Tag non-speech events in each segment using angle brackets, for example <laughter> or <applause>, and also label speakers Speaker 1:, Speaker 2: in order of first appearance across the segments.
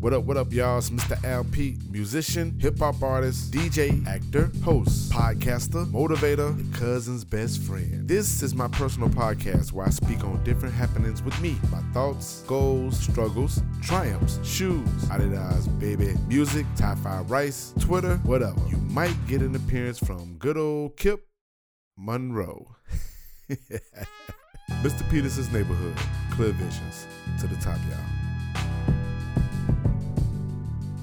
Speaker 1: What up, what up, y'all? It's Mr. Pete, musician, hip hop artist, DJ, actor, host, podcaster, motivator, and cousin's best friend. This is my personal podcast where I speak on different happenings with me, my thoughts, goals, struggles, triumphs, shoes, Adidas, baby, music, Thai Five Rice, Twitter, whatever. You might get an appearance from good old Kip Monroe. <laughs> Mr. Peterson's neighborhood, Clear Visions. To the top, y'all.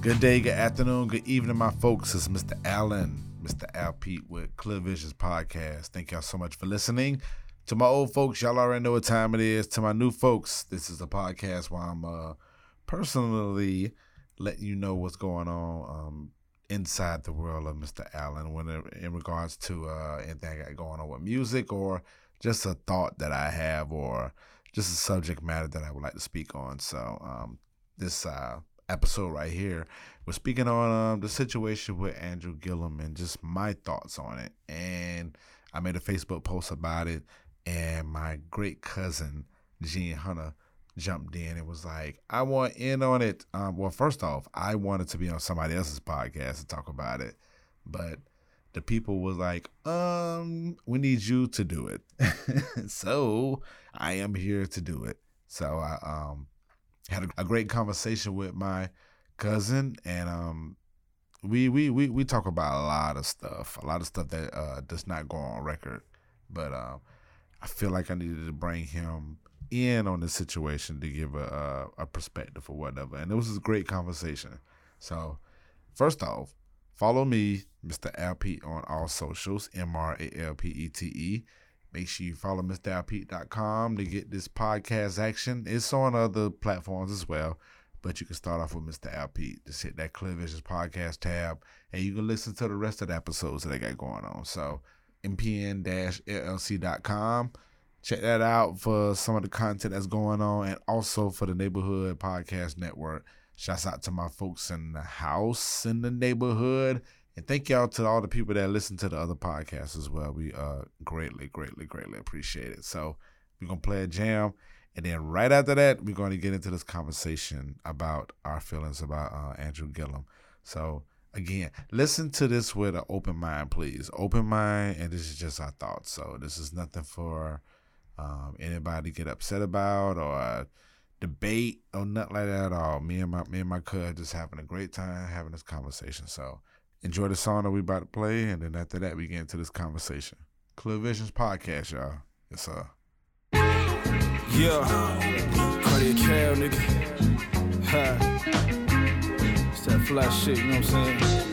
Speaker 1: Good day, good afternoon, good evening, my folks. It's Mr. Allen, Mr. Al Pete with Clear Visions Podcast. Thank y'all so much for listening. To my old folks, y'all already know what time it is. To my new folks, this is a podcast where I'm uh, personally letting you know what's going on um, inside the world of Mr. Allen when it, in regards to uh, anything I got going on with music or just a thought that I have or just a subject matter that I would like to speak on. So um, this uh, episode right here. We're speaking on um, the situation with Andrew Gillum and just my thoughts on it. And I made a Facebook post about it, and my great cousin Gene Hunter jumped in and was like, "I want in on it." Um, well, first off, I wanted to be on somebody else's podcast to talk about it, but the people was like, "Um, we need you to do it." <laughs> so I am here to do it. So I um had a, a great conversation with my cousin, and um, we we we we talk about a lot of stuff, a lot of stuff that uh, does not go on record. But um, I feel like I needed to bring him in on the situation to give a, a, a perspective or whatever, and it was a great conversation. So, first off, follow me, Mr. Alpete, on all socials, M R A L P E T E. Make sure you follow MrAlpete.com to get this podcast action. It's on other platforms as well, but you can start off with Mr. Alpete. Just hit that Clear Visions podcast tab, and you can listen to the rest of the episodes that I got going on. So, mpn-llc.com. Check that out for some of the content that's going on, and also for the Neighborhood Podcast Network. Shouts out to my folks in the house in the neighborhood and thank y'all to all the people that listen to the other podcasts as well. We uh greatly, greatly, greatly appreciate it. So we're gonna play a jam. And then right after that, we're going to get into this conversation about our feelings about uh, Andrew Gillum. So again, listen to this with an open mind, please. Open mind, and this is just our thoughts. So this is nothing for um, anybody to get upset about or debate or nothing like that at all. Me and my me and my cousin just having a great time having this conversation. So enjoy the song that we about to play, and then after that, we get into this conversation. Clear Visions podcast, y'all. Yes, sir.
Speaker 2: Yeah, Cartiercal, nigga. Ha. It's that fly shit, you know what I'm saying?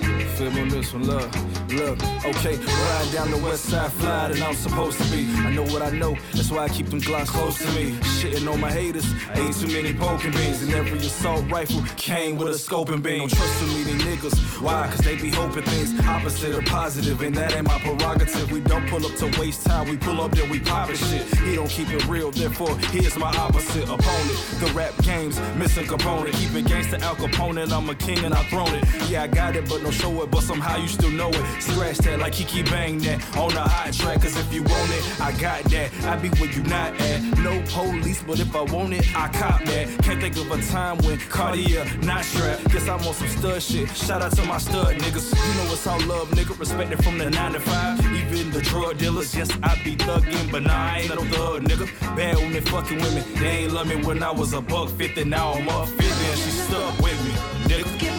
Speaker 2: Feel on this one, love, look. Okay, riding down the west side, fly than I'm supposed to be. I know what I know, that's why I keep them glocks close to me. Shitting on my haters, ain't too many poking beans. And every assault rifle came with a scoping beam. Don't trust too many niggas, why? Cause they be hoping things opposite or positive, and that ain't my prerogative. We don't pull up to waste time, we pull up, then we poppin' shit. He don't keep it real, therefore, here's my opposite opponent. The rap game's missing component. Keep it gangsta Al Capone, I'm a king and I thrown it. Yeah, I got it, but no show it, but somehow you still know it. Scratch that like Kiki Bang that on the hot track, cause if you want it, I got that. I be where you not at. No police, but if I want it, I cop that. Can't think of a time when Cartier not strapped. Guess I'm on some stud shit. Shout out to my stud niggas. You know it's all love, nigga. Respect it from the 9 to 5. Even the drug dealers, yes, I be thuggin', but nah, I ain't no thug, nigga. Bad women fucking me. They ain't love me when I was a buck 50, now I'm up 50 and she stuck with me, nigga.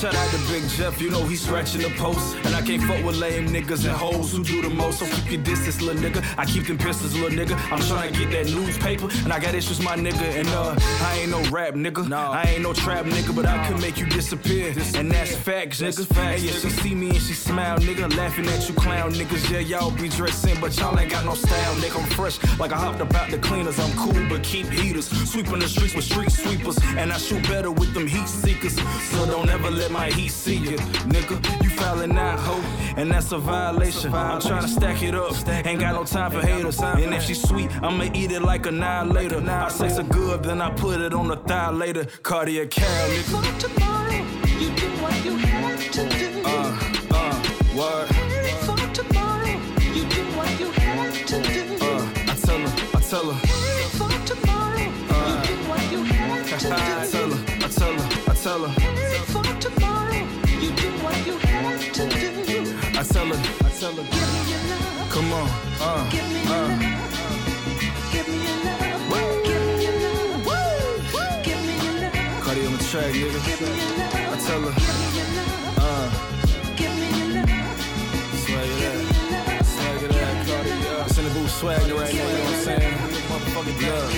Speaker 2: Shout out to Big Jeff, you know he's scratching the post. And I can't fuck with lame niggas and hoes who do the most. So keep your distance, little nigga. I keep them pistols, little nigga. I'm trying to get that newspaper, and I got issues, my nigga. And uh, I ain't no rap nigga. No. I ain't no trap nigga, but I could make you disappear. And that's facts, nigga. Facts, yeah, she see me and she smile, nigga. Laughing at you clown niggas. Yeah, y'all be dressing, but y'all ain't got no style, nigga. I'm fresh, like I hopped about the cleaners. I'm cool, but keep heaters. Sweeping the streets with street sweepers. And I shoot better with them heat seekers. So don't ever let might he see you, nigga. You fouling that hoe, and that's a violation. I'm trying to stack it up, ain't got no time for haters. And if she sweet, I'ma eat it like a later. I sex her good, then I put it on the thigh later. Cartiercal, nigga.
Speaker 3: For tomorrow, you do what you have to do.
Speaker 2: Uh, uh, what? Tell her.
Speaker 3: Give me your love.
Speaker 2: Come on, uh,
Speaker 3: Give me your
Speaker 2: uh.
Speaker 3: love. Give me your love. Give me your love. Give me your love.
Speaker 2: Cardi on the track,
Speaker 3: Give
Speaker 2: nigga.
Speaker 3: me your love.
Speaker 2: I tell her,
Speaker 3: Give me your love.
Speaker 2: uh,
Speaker 3: Give me your love.
Speaker 2: swag it
Speaker 3: Give
Speaker 2: out. Swag it out, Cardi, yeah. It's in the booth swagging right now, you know what I'm saying? Motherfucking love.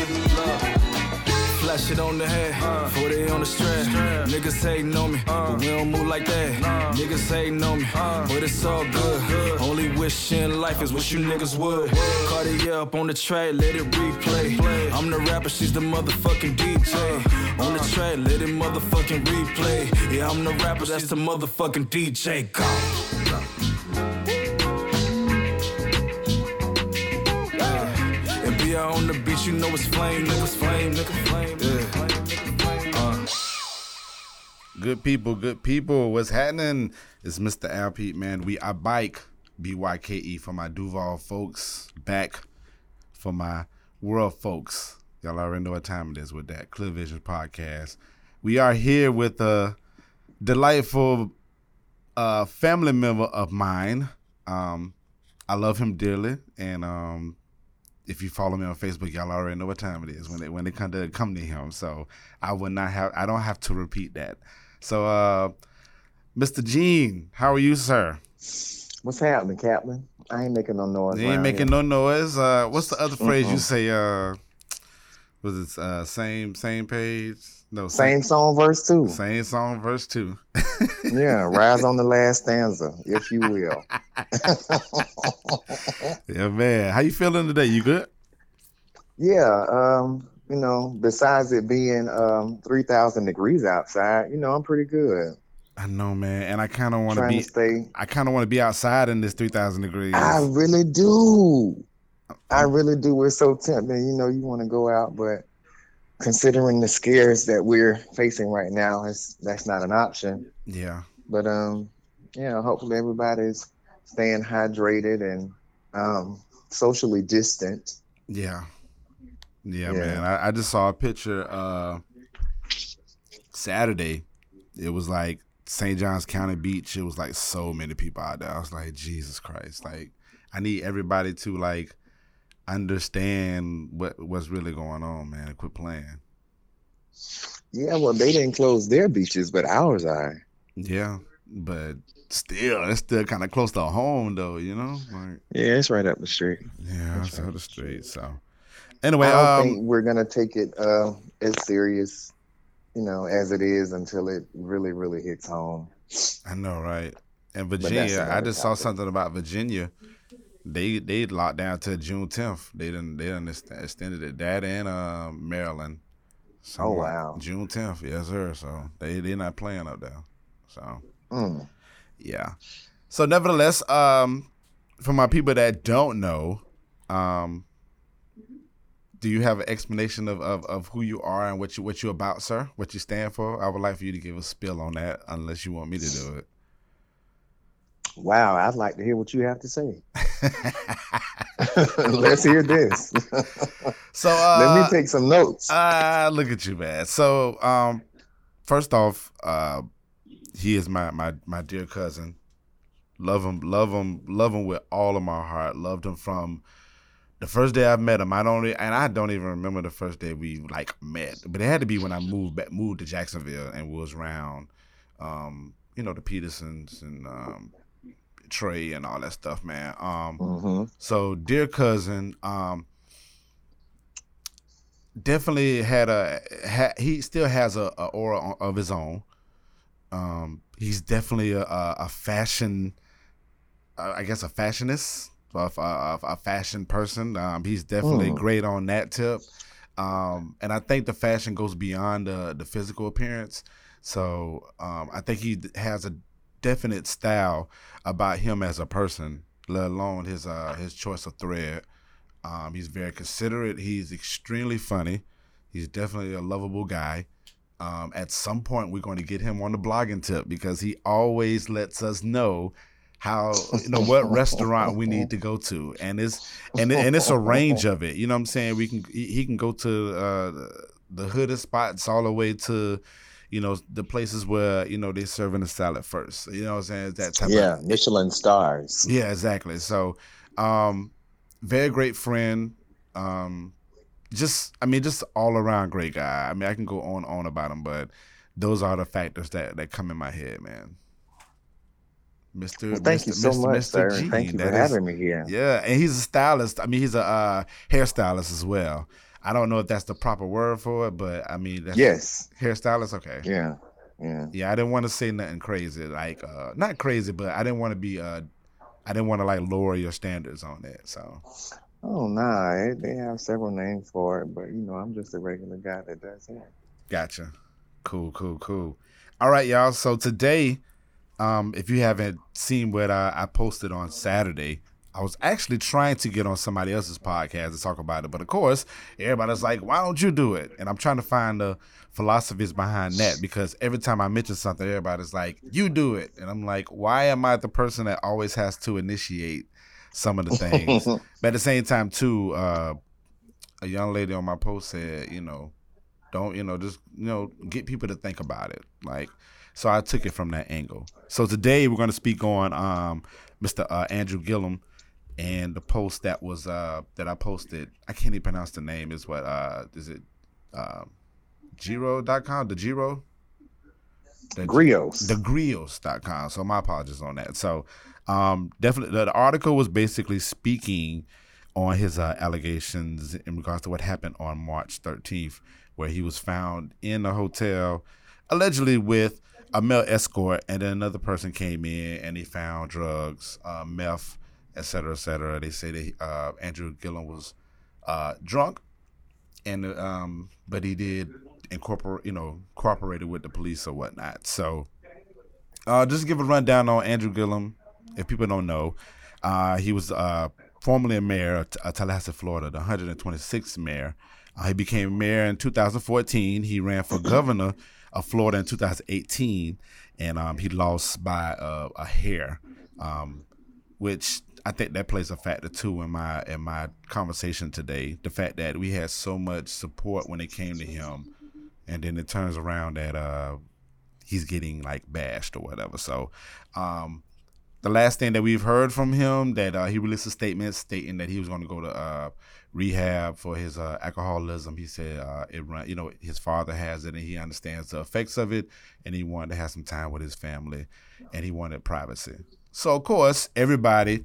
Speaker 2: Flash on the head, before they on the strap. Niggas hating on me, but we don't move like that. Niggas hating on me, but it's all good. Only wish in life is what you niggas would. Cardi up on the track, let it replay. I'm the rapper, she's the motherfucking DJ. On the track, let it motherfucking replay. Yeah, I'm the rapper, that's the motherfucking DJ. Go. You know it's flame, flame, nigga flame. Uh,
Speaker 1: Good people, good people. What's happening? It's Mr. Al Pete, man. We I bike B Y K E for my Duval folks, back for my world folks. Y'all already know what time it is with that Clear Vision podcast. We are here with a delightful uh, family member of mine. Um, I love him dearly, and um, if you follow me on Facebook, y'all already know what time it is when they when they come to come to him. So I would not have I don't have to repeat that. So uh Mr. Gene, how are you, sir?
Speaker 4: What's happening, Captain? I ain't making no noise.
Speaker 1: You ain't making
Speaker 4: here.
Speaker 1: no noise. Uh what's the other phrase you
Speaker 4: Mm-mm.
Speaker 1: say uh was it uh same same page? No
Speaker 4: Same song, verse two.
Speaker 1: same song verse two. <laughs>
Speaker 4: Yeah, rise on the last stanza, if you will. <laughs>
Speaker 1: Yeah, man. How you feeling today? You good?
Speaker 4: yeah, um, you know, besides it being um three thousand degrees outside, you know, I'm pretty good.
Speaker 1: I know, man. And I kinda wanna be
Speaker 4: stay.
Speaker 1: I kinda wanna be outside in this three thousand degrees.
Speaker 4: I really do. I really do. It's so tempting. You know, you want to go out, but considering the scares that we're facing right now, it's that's not an option.
Speaker 1: yeah.
Speaker 4: But um, yeah, hopefully everybody's staying hydrated and um socially distant.
Speaker 1: Yeah. Yeah,
Speaker 4: Yeah.
Speaker 1: man. I, I just saw a picture uh Saturday. It was like St. John's County Beach. It was like so many people out there. I was like, Jesus Christ. Like I need everybody to like understand what what's really going on, man, and quit playing.
Speaker 4: Yeah, well, they didn't close their beaches, but ours are.
Speaker 1: Yeah. But still, it's still kind of close to home though, you know? Like
Speaker 4: Yeah, it's right up the street.
Speaker 1: yeah, it's
Speaker 4: right.
Speaker 1: the street. So anyway,
Speaker 4: I don't
Speaker 1: um
Speaker 4: think we're gonna take it uh, as serious, you know, as it is until it really, really hits home.
Speaker 1: I know, right? And Virginia, I just saw something about Virginia. They they locked down till June tenth. They didn't they didn't ext- extended it. That and uh, Maryland. So,
Speaker 4: Oh, wow.
Speaker 1: June tenth, yes sir. So they they're not playing up there. So
Speaker 4: Mm.
Speaker 1: yeah. So nevertheless, um, for my people that don't know, um, do you have an explanation of, of, of who you are and what you what you about, sir? What you stand for? I would like for you to give a spill on that, unless you want me to do it.
Speaker 4: Wow, I'd like to hear what you have to say. <laughs> Let's hear this.
Speaker 1: so uh, <laughs>
Speaker 4: Let me take some notes.
Speaker 1: Ah, look at you, man. So, um, first off, uh, he is my my my dear cousin. Love him, love him, love him with all of my heart. Loved him from the first day I met him. I don't, and I don't even remember the first day we like met, but it had to be when I moved back, moved to Jacksonville and was around, um, you know, the Petersons and um, Trey and all that stuff, man. Um,
Speaker 4: hmm
Speaker 1: so, dear cousin, um, definitely had a ha, he still has a, a aura of his own. Um, he's definitely a, a, a fashion, uh, I guess, a fashionist, a, a, a fashion person. Um, he's definitely
Speaker 4: Hmm.
Speaker 1: great on that tip. Um, and I think the fashion goes beyond the the physical appearance. So um, I think he has a definite style about him as a person, let alone his uh, his choice of thread. Um, he's very considerate. He's extremely funny. He's definitely a lovable guy. Um, at some point, we're going to get him on the blogging tip because he always lets us know how you know what restaurant we need to go to, and it's and it, and it's a range of it. You know what I'm saying? We can he can go to uh, the hooded spots all the way to you know the places where you know they're serving the salad first. You know what I'm saying? That type of
Speaker 4: Yeah, Michelin stars.
Speaker 1: yeah, exactly. So, um, very great friend. Um, just, I mean, just all around great guy. I mean, I can go on and on about him, but those are the factors that that come in my head, man. Mister,
Speaker 4: Well, thank you so much, sir. and Thank you for having me here.
Speaker 1: Yeah, and he's a stylist. I mean, he's a uh, hairstylist as well. I don't know if that's the proper word for it, but I mean, that's
Speaker 4: Yes.
Speaker 1: hairstylist. Okay.
Speaker 4: Yeah. Yeah.
Speaker 1: Yeah, I didn't want to say nothing crazy, like uh not crazy, but I didn't want to be uh I didn't want to like lower your standards on that. So
Speaker 4: Oh nah, they have several names for it, but you know, I'm just a regular guy that does hair.
Speaker 1: gotcha. Cool, cool, cool. All right, y'all. So today, um, if you haven't seen what I, I posted on Saturday, I was actually trying to get on somebody else's podcast to talk about it, but of course, everybody's like, "Why don't you do it?" And I'm trying to find the philosophies behind that because every time I mention something, everybody's like, "You do it," and I'm like, "Why am I the person that always has to initiate some of the things?" <laughs> but at the same time, too, uh, a young lady on my post said, "You know, don't you know, just you know, get people to think about it." Like, so I took it from that angle. So today we're going to speak on um, Mr. Uh, Andrew Gillum and the post that was uh that I posted. I can't even pronounce the name. Is what uh is it uh, Giro.com? The Giro? The,
Speaker 4: Grios.
Speaker 1: thegrios.com. So my apologies on that. So um definitely the article was basically speaking on his uh, allegations in regards to what happened on March 13th, where he was found in a hotel allegedly with a male escort, and then another person came in and he found drugs, uh, meth, et cetera, et cetera. They say that uh, Andrew Gillum was uh, drunk, and um, but he did incorporate, you know, cooperated with the police or whatnot. So, uh, just give a rundown on Andrew Gillum, if people don't know, uh, he was uh, formerly a mayor of uh, Tallahassee, Florida, the 126th mayor. He became mayor in 2014. He ran for governor of Florida in 2018, and um, he lost by a hair, um, which I think that plays a factor too in my in my conversation today. The fact that we had so much support when it came to him, and then it turns around that uh, he's getting like bashed or whatever. So, um, the last thing that we've heard from him that uh, he released a statement stating that he was going to go to uh, rehab for his uh, alcoholism. He said uh, it run, you know, his father has it and he understands the effects of it, and he wanted to have some time with his family, and he wanted privacy. So of course, everybody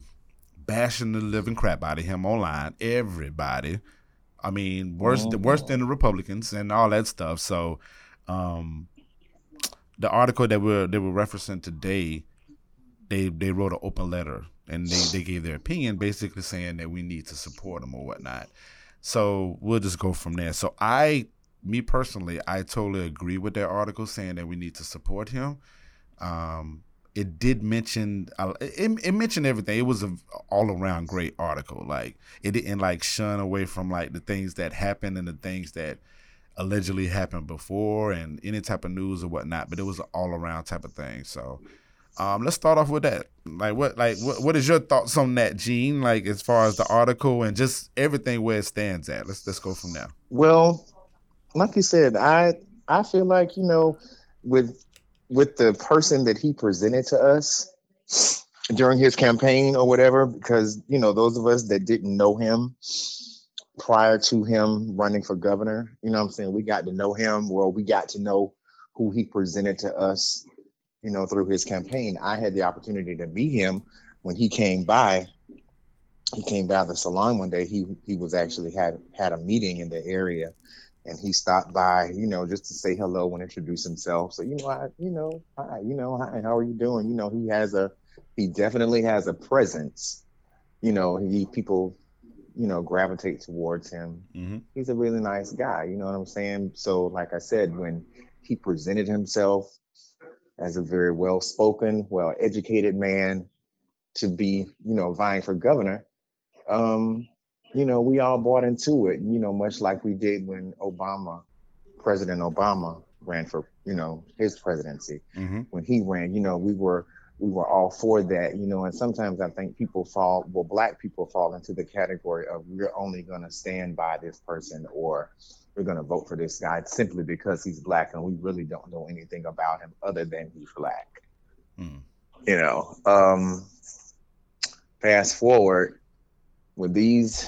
Speaker 1: bashing the living crap out of him online. Everybody. I mean, worse worse than the Republicans and all that stuff. So, um, the article that we're they were referencing today, they they wrote an open letter and they, they gave their opinion, basically saying that we need to support him or whatnot. So we'll just go from there. So I, me personally, I totally agree with their article saying that we need to support him. Um, it did mention it, it mentioned everything. It was a all around great article. Like it didn't like shun away from like the things that happened and the things that allegedly happened before and any type of news or whatnot. But it was an all around type of thing. So um, let's start off with that. Like what like what, what is your thoughts on that, Gene? Like as far as the article and just everything where it stands at. Let's let's go from there.
Speaker 4: Well, like you said, I I feel like you know, with with the person that he presented to us during his campaign or whatever, because you know those of us that didn't know him prior to him running for governor, you know what I'm saying, we got to know him. Well, we got to know who he presented to us, you know, through his campaign. I had the opportunity to meet him when he came by. He came by the salon one day. He he was actually had had a meeting in the area and he stopped by, you know, just to say hello and introduce himself. So, you know, I, you know, hi, you know, hi, how are you doing? You know, he has a, he definitely has a presence. You know, he people, you know, gravitate towards him.
Speaker 1: Mm-hmm.
Speaker 4: He's a really nice guy. You know what I'm saying? So, like I said, when he presented himself as a very well spoken, well educated man to be, you know, vying for governor. Um, you know, we all bought into it, you know, much like we did when Obama, President Obama ran for, you know, his presidency.
Speaker 1: Mm-hmm.
Speaker 4: When he ran, you know, we were we were all for that, you know, and sometimes I think people fall, well, black people fall into the category of we're only going to stand by this person or we're going to vote for this guy simply because he's black and we really don't know anything about him other than he's black.
Speaker 1: Mm.
Speaker 4: You know, um, fast forward with these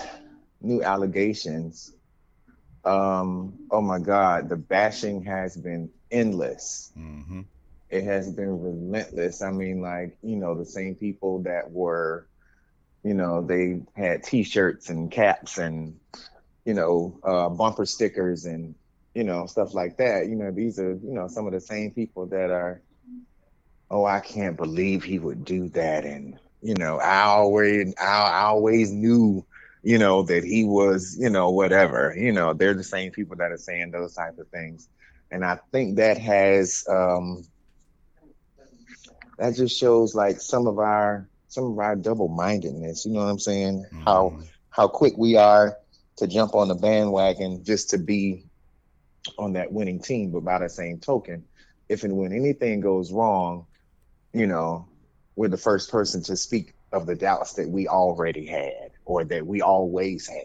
Speaker 4: new allegations, um, oh my God, the bashing has been endless
Speaker 1: Mm-hmm.
Speaker 4: it has been relentless. I mean, like, you know, the same people that were, you know, they had t-shirts and caps and, you know, uh, bumper stickers and, you know, stuff like that. You know, these are, you know, some of the same people that are, oh, I can't believe he would do that. And, you know, I always, I always knew, you know, that he was, you know, whatever, you know, they're the same people that are saying those types of things. And I think that has, um, that just shows like some of our some of our double-mindedness you know what i'm saying how
Speaker 1: Mhm.
Speaker 4: how quick we are to jump on the bandwagon just to be on that winning team but by the same token if and when anything goes wrong you know we're the first person to speak of the doubts that we already had or that we always had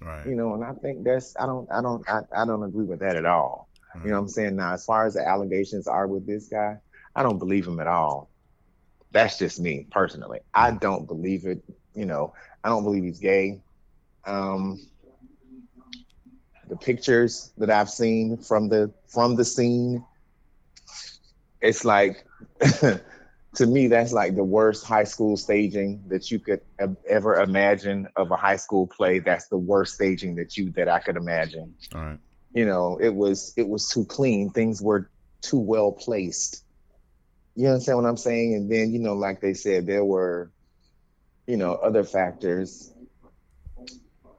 Speaker 1: Right.
Speaker 4: you know and i think that's i don't i don't i, I don't agree with that at all you know what I'm saying? Now, as far as the allegations are with this guy, I don't believe him at all. That's just me personally. I don't believe it. You know, I don't believe he's gay. Um, the pictures that I've seen from the from the scene, it's like <laughs> to me that's like the worst high school staging that you could ever imagine of a high school play. That's the worst staging that you that I could imagine.
Speaker 1: All right.
Speaker 4: you know it was it was too clean. Things were too well placed. You understand what i'm saying? And then you know like they said there were you know other factors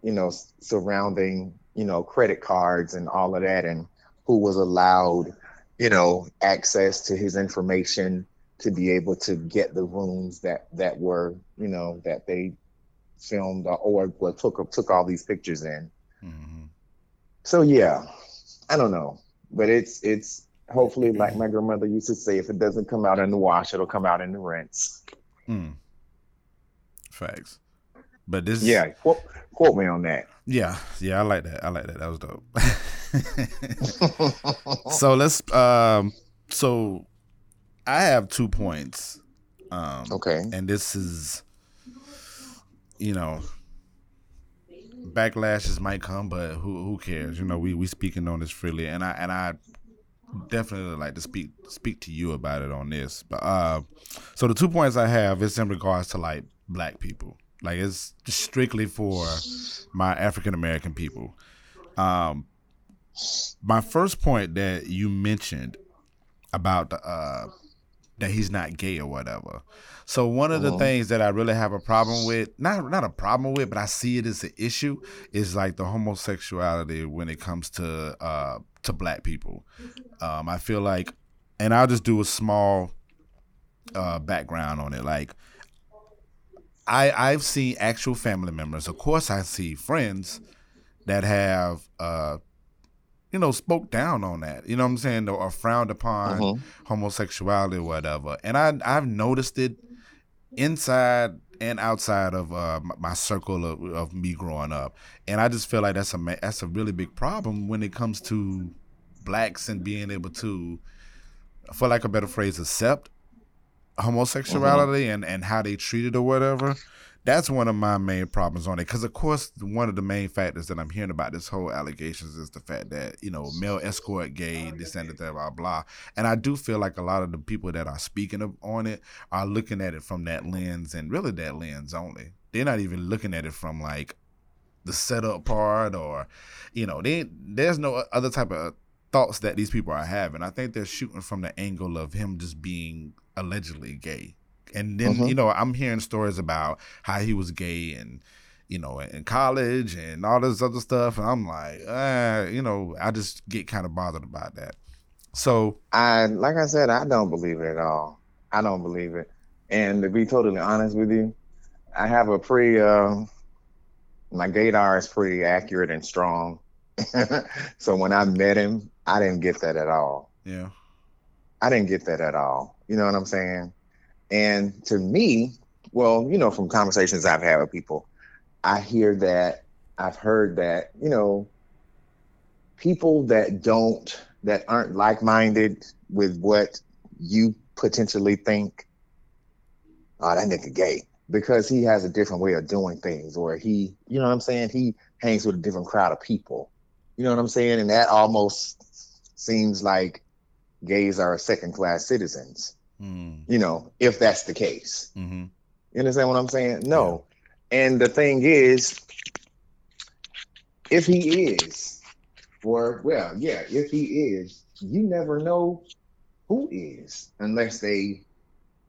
Speaker 4: you know surrounding you know credit cards and all of that and who was allowed you know access to his information to be able to get the rooms that that were you know that they filmed or, took took all these pictures in
Speaker 1: Mm-hmm.
Speaker 4: so yeah, I don't know, but it's it's hopefully like my grandmother used to say, if it doesn't come out in the wash, it'll come out in the rinse.
Speaker 1: Mm. Facts. But this
Speaker 4: Yeah, quote, quote me on that.
Speaker 1: Yeah, yeah, I like that. I like that. That was dope. <laughs> <laughs> so let's um so I have two points. Um
Speaker 4: okay.
Speaker 1: and this is you know backlashes might come but who who cares you know we we speaking on this freely and i and i definitely like to speak speak to you about it on this but uh so the two points i have is in regards to like black people like it's just strictly for my african american people um my first point that you mentioned about the uh that he's not gay or whatever so one of the
Speaker 4: Mhm.
Speaker 1: things that I really have a problem with, not not a problem with, but I see it as an issue, is like the homosexuality when it comes to uh to black people. Um, I feel like, and I'll just do a small uh background on it. Like, I I've seen actual family members. Of course, I see friends that have uh you know spoke down on that. You know what I'm saying, or, or frowned upon
Speaker 4: Mhm.
Speaker 1: homosexuality or whatever. And I I've noticed it inside and outside of uh, my, circle of, of me growing up, and I just feel like that's a that's a really big problem when it comes to blacks and being able to, for lack of a better phrase, accept homosexuality and and how they treat it or whatever. That's one of my main problems on it, because of course one of the main factors that I'm hearing about this whole allegations is the fact that you know male escort gay, this and that, blah blah. And I do feel like a lot of the people that are speaking of, on it are looking at it from that lens and really that lens only. They're not even looking at it from like the setup part or, you know, they there's no other type of thoughts that these people are having. I think they're shooting from the angle of him just being allegedly gay. And then,
Speaker 4: Mhm.
Speaker 1: you know, I'm hearing stories about how he was gay and you know, in college and all this other stuff. And I'm like, uh, you know, I just get kind of bothered about that. So
Speaker 4: I like I said, I don't believe it at all. I don't believe it. And to be totally honest with you, I have a pretty uh, my gaydar is pretty accurate and strong. <laughs> so when I met him, I didn't get that at all.
Speaker 1: yeah.
Speaker 4: I didn't get that at all. You know what I'm saying? And to me, well, you know, from conversations I've had with people, I hear that, I've heard that, you know, people that don't, that aren't like minded with what you potentially think, oh, that nigga gay because he has a different way of doing things, or he, you know what I'm saying? He hangs with a different crowd of people. You know what I'm saying? And that almost seems like gays are second class citizens,
Speaker 1: Mm,
Speaker 4: you know, if that's the case.
Speaker 1: hmm
Speaker 4: You understand what I'm saying? No. And the thing is, if he is, or well, yeah, if he is, you never know who is unless they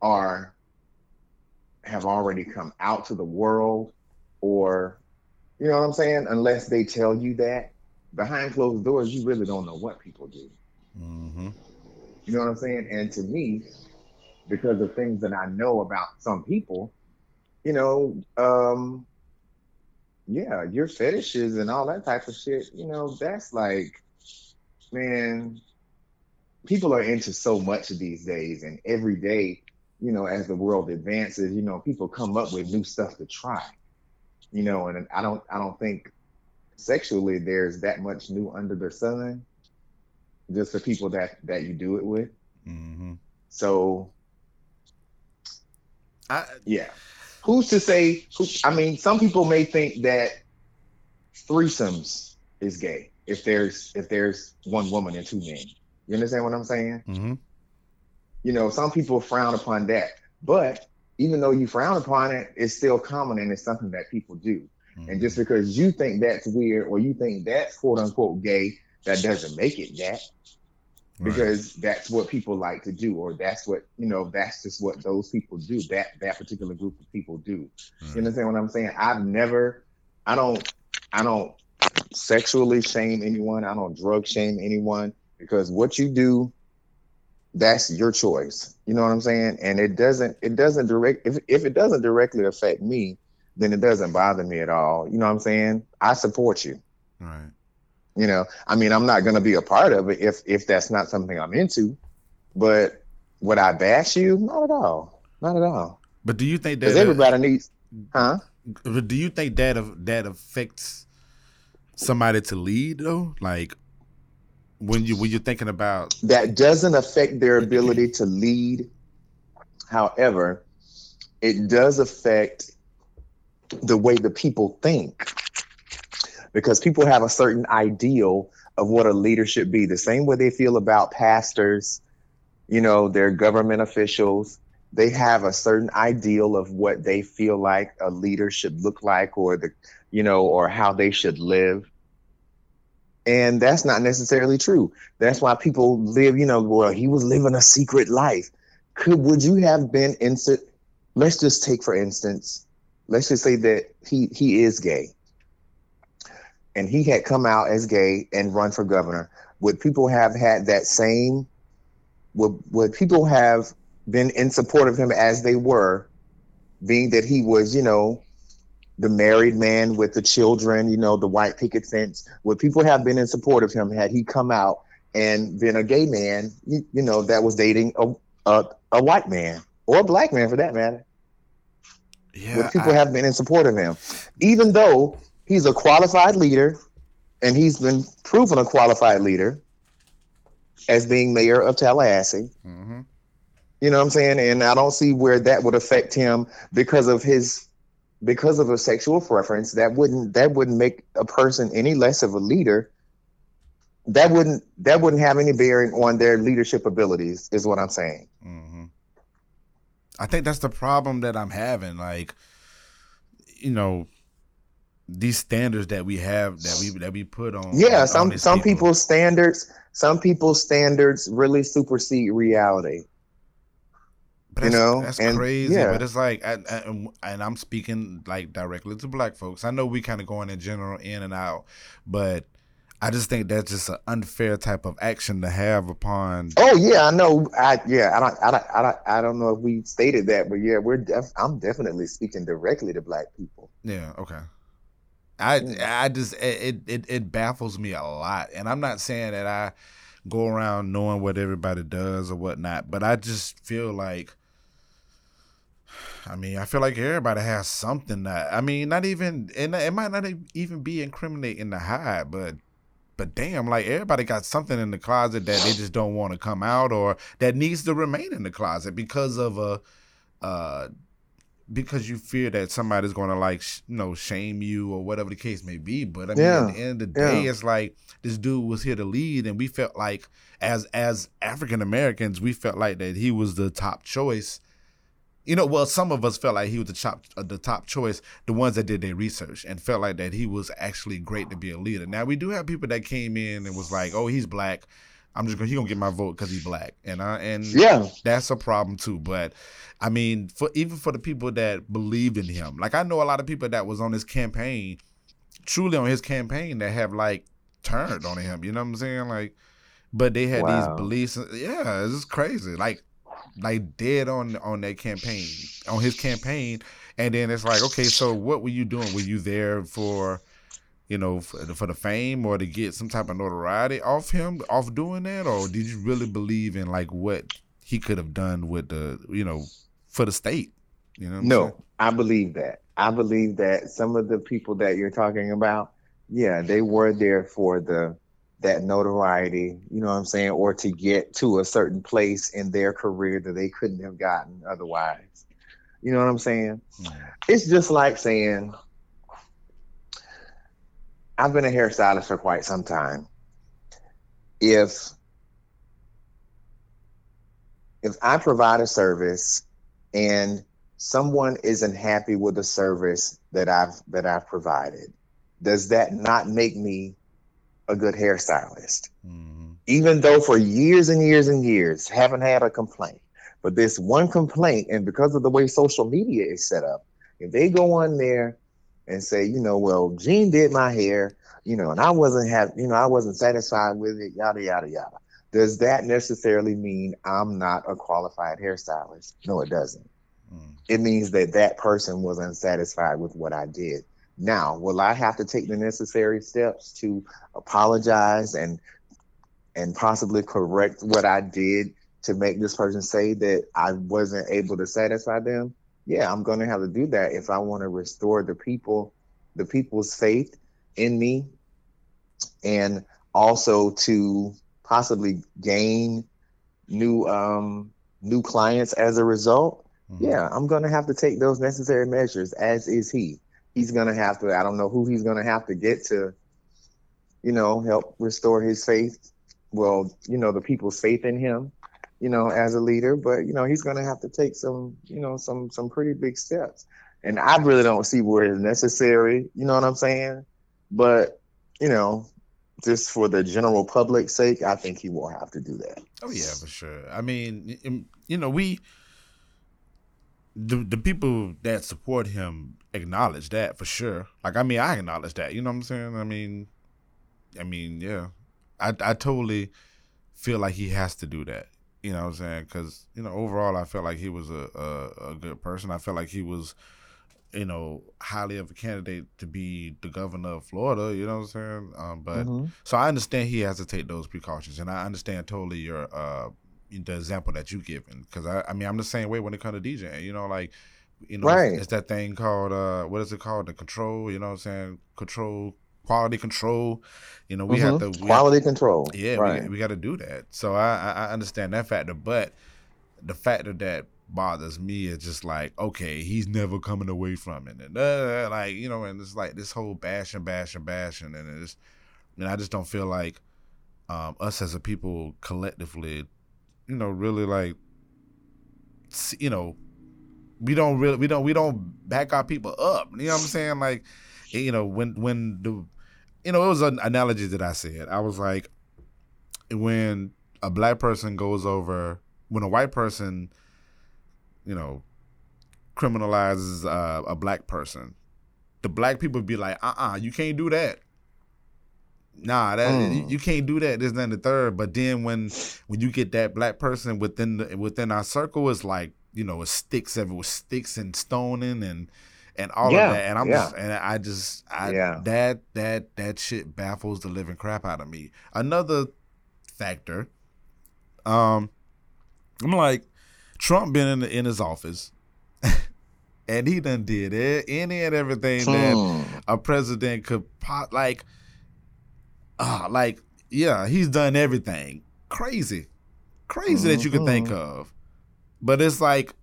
Speaker 4: are have already come out to the world or you know what I'm saying? Unless they tell you that behind closed doors, you really don't know what people do.
Speaker 1: hmm
Speaker 4: You know what I'm saying? And to me, because of things that I know about some people, you know, um, yeah, your fetishes and all that type of shit, you know, that's like, man, people are into so much these days, and every day, you know, as the world advances, you know, people come up with new stuff to try, you know, and I don't, I don't think sexually there's that much new under the sun, just the people that that you do it with.
Speaker 1: hmm
Speaker 4: So
Speaker 1: I
Speaker 4: yeah, who's to say? Who, I mean, some people may think that threesomes is gay if there's if there's one woman and two men. You understand what I'm saying?
Speaker 1: hmm
Speaker 4: You know, some people frown upon that, but even though you frown upon it, it's still common and it's something that people do. And just because you think that's weird or you think that's quote unquote gay, that doesn't make it that because that's what people like to do, or that's what you know, that's just what those people do. That that particular group of people do. You mm. understand what I'm saying? I've never, I don't, I don't sexually shame anyone. I don't drug shame anyone because what you do, that's your choice. You know what I'm saying? And it doesn't, it doesn't direct. If if it doesn't directly affect me, then it doesn't bother me at all. You know what I'm saying? I support you.
Speaker 1: right.
Speaker 4: You know, I mean, I'm not going to be a part of it if if that's not something I'm into. But would I bash you? Not at all. Not at all.
Speaker 1: But do you think that
Speaker 4: Because uh, everybody needs, huh?
Speaker 1: But do you think that of- that affects somebody to lead though? Like when you when you're thinking about
Speaker 4: That doesn't affect their ability to lead. However, it does affect the way the people think. Because people have a certain ideal of what a leader should be. The same way they feel about pastors, you know, their government officials. They have a certain ideal of what they feel like a leader should look like or the you know, or how they should live. And that's not necessarily true. That's why people live, you know, well, he was living a secret life. Could would you have been instant? Let's just take for instance, let's just say that he he is gay. And he had come out as gay and run for governor. Would people have had that same would would people have been in support of him as they were, being that he was, you know, the married man with the children, you know, the white picket fence. Would people have been in support of him had he come out and been a gay man, you, you know, that was dating a, a a white man or a black man for that matter?
Speaker 1: yeah,
Speaker 4: Would people
Speaker 1: I-
Speaker 4: have been in support of him, even though he's a qualified leader and he's been proven a qualified leader as being mayor of Tallahassee?
Speaker 1: Mhm.
Speaker 4: You know what I'm saying? And I don't see where that would affect him because of his because of a sexual preference. That wouldn't that wouldn't make a person any less of a leader. That wouldn't that wouldn't have any bearing on their leadership abilities, is what I'm saying.
Speaker 1: hmm I think that's the problem that I'm having. Like, you know, these standards that we have that we that we put on.
Speaker 4: Yeah,
Speaker 1: on- on
Speaker 4: some
Speaker 1: these
Speaker 4: some
Speaker 1: people.
Speaker 4: people's standards, some people's standards really supersede reality.
Speaker 1: But
Speaker 4: you
Speaker 1: that's,
Speaker 4: know,
Speaker 1: that's
Speaker 4: and-
Speaker 1: crazy.
Speaker 4: yeah.
Speaker 1: But it's like, I, I, and I'm speaking like directly to black folks. I know we kind of going in general in and out, but I just think that's just an unfair type of action to have upon.
Speaker 4: Oh yeah, I know. I yeah, I don't, I don't, I don't, I don't know if we stated that, but yeah, we're. Def- I'm definitely speaking directly to black people.
Speaker 1: Yeah. Okay. I I just it, it it baffles me a lot, and I'm not saying that I go around knowing what everybody does or whatnot, but I just feel like. I mean, I feel like everybody has something that I mean, not even and it might not even be incriminating to hide, but but damn, like everybody got something in the closet that they just don't want to come out or that needs to remain in the closet because of a uh because you fear that somebody's going to like sh- you know shame you or whatever the case may be but i mean
Speaker 4: Yeah,
Speaker 1: at the end of the day
Speaker 4: yeah.
Speaker 1: it's like this dude was here to lead and we felt like as as african americans we felt like that he was the top choice. You know well some of us felt like he was the top uh, the top choice the ones that did their research and felt like that he was actually great to be a leader. Now we do have people that came in and was like oh he's black i'm just gonna he gonna get my vote because he's black and i and
Speaker 4: Yeah,
Speaker 1: that's a problem too. But I mean, for even for the people that believed in him, like I know a lot of people that was on his campaign, truly on his campaign, that have like turned on him. You know what I'm saying? Like, but they had
Speaker 4: Wow.
Speaker 1: these beliefs. Yeah, it's crazy. Like, like dead on on that campaign, on his campaign, and then it's like, okay, so what were you doing? Were you there for? You know, for, for the fame or to get some type of notoriety off him, off doing that, or did you really believe in like what he could have done with the, you know, for the state? You know, what I'm saying?
Speaker 4: no, I believe that. I believe that some of the people that you're talking about, yeah, they were there for the that notoriety, you know what I'm saying, or to get to a certain place in their career that they couldn't have gotten otherwise. You know what I'm saying?
Speaker 1: Mm.
Speaker 4: It's just like saying, I've been a hairstylist for quite some time. If if I provide a service and someone isn't happy with the service that I've that I've provided, does that not make me a good hairstylist?
Speaker 1: Mhm.
Speaker 4: even though for years and years and years haven't had a complaint but this one complaint and because of the way social media is set up if they go on there and say you know well gene did my hair you know and i wasn't have you know i wasn't satisfied with it yada yada yada does that necessarily mean i'm not a qualified hairstylist no it doesn't
Speaker 1: Mm.
Speaker 4: it means that that person was unsatisfied with what I did. Now, will I have to take the necessary steps to apologize and and possibly correct what I did to make this person say that I wasn't able to satisfy them? Yeah, I'm going to have to do that if I want to restore the people the people's faith in me and also to possibly gain new um new clients as a result
Speaker 1: Mhm.
Speaker 4: yeah, I'm gonna have to take those necessary measures, as is he. He's gonna have to. I don't know who he's gonna have to get to, you know, help restore his faith. Well, you know, the people's faith in him, you know, as a leader. But you know, he's gonna have to take some, you know, some some pretty big steps. And I really don't see where it's necessary. You know what I'm saying? But you know, just for the general public's sake, I think he will have to do that.
Speaker 1: Oh yeah, for sure. I mean, um, you know, we the the people that support him acknowledge that for sure. Like, I mean, I acknowledge that. You know what I'm saying? I mean, I mean, yeah, I I totally feel like he has to do that. You know what I'm saying? Because you know, overall, I felt like he was a, a a good person. I felt like he was, you know, highly of a candidate to be the governor of Florida. You know what I'm saying? Um, but
Speaker 4: Mhm.
Speaker 1: so I understand he has to take those precautions, and I understand totally your uh the example that you given because I, I mean I'm the same way when it comes to DJing. You know, like you know,
Speaker 4: Right.
Speaker 1: it's, it's that thing called uh what is it called? The control. You know what I'm saying? Control, quality control. You know, we have
Speaker 4: Mhm.
Speaker 1: to we
Speaker 4: quality control.
Speaker 1: yeah,
Speaker 4: right.
Speaker 1: we, we got to do that. So I, I I understand that factor, but the factor that bothers me is just like, okay, he's never coming away from it, and uh, like you know, and it's like this whole bashing, bashing, bashing, and it's, and I just don't feel like um, us as a people collectively, you know, really like, you know, we don't really, we don't, we don't back our people up. You know what I'm saying? Like, you know, when when the you know, it was an analogy that I said. I was like, when a black person goes over, when a white person, you know, criminalizes uh, a black person, the black people be like, uh uh you can't do that. Nah, that
Speaker 4: Mm.
Speaker 1: you, you can't do that. There's nothing the third. But then when when you get that black person within the within our circle, it's like you know, it sticks everywhere, sticks and stoning and and all
Speaker 4: Yeah,
Speaker 1: of that. And I'm
Speaker 4: yeah.
Speaker 1: just and I just I
Speaker 4: Yeah.
Speaker 1: that that that shit baffles the living crap out of me. Another factor, um, I'm like Trump been in the, in his office, <laughs> and he done did it, any and everything that
Speaker 4: Hmm.
Speaker 1: a president could pot like ah like yeah he's done everything crazy crazy that you could think of but it's like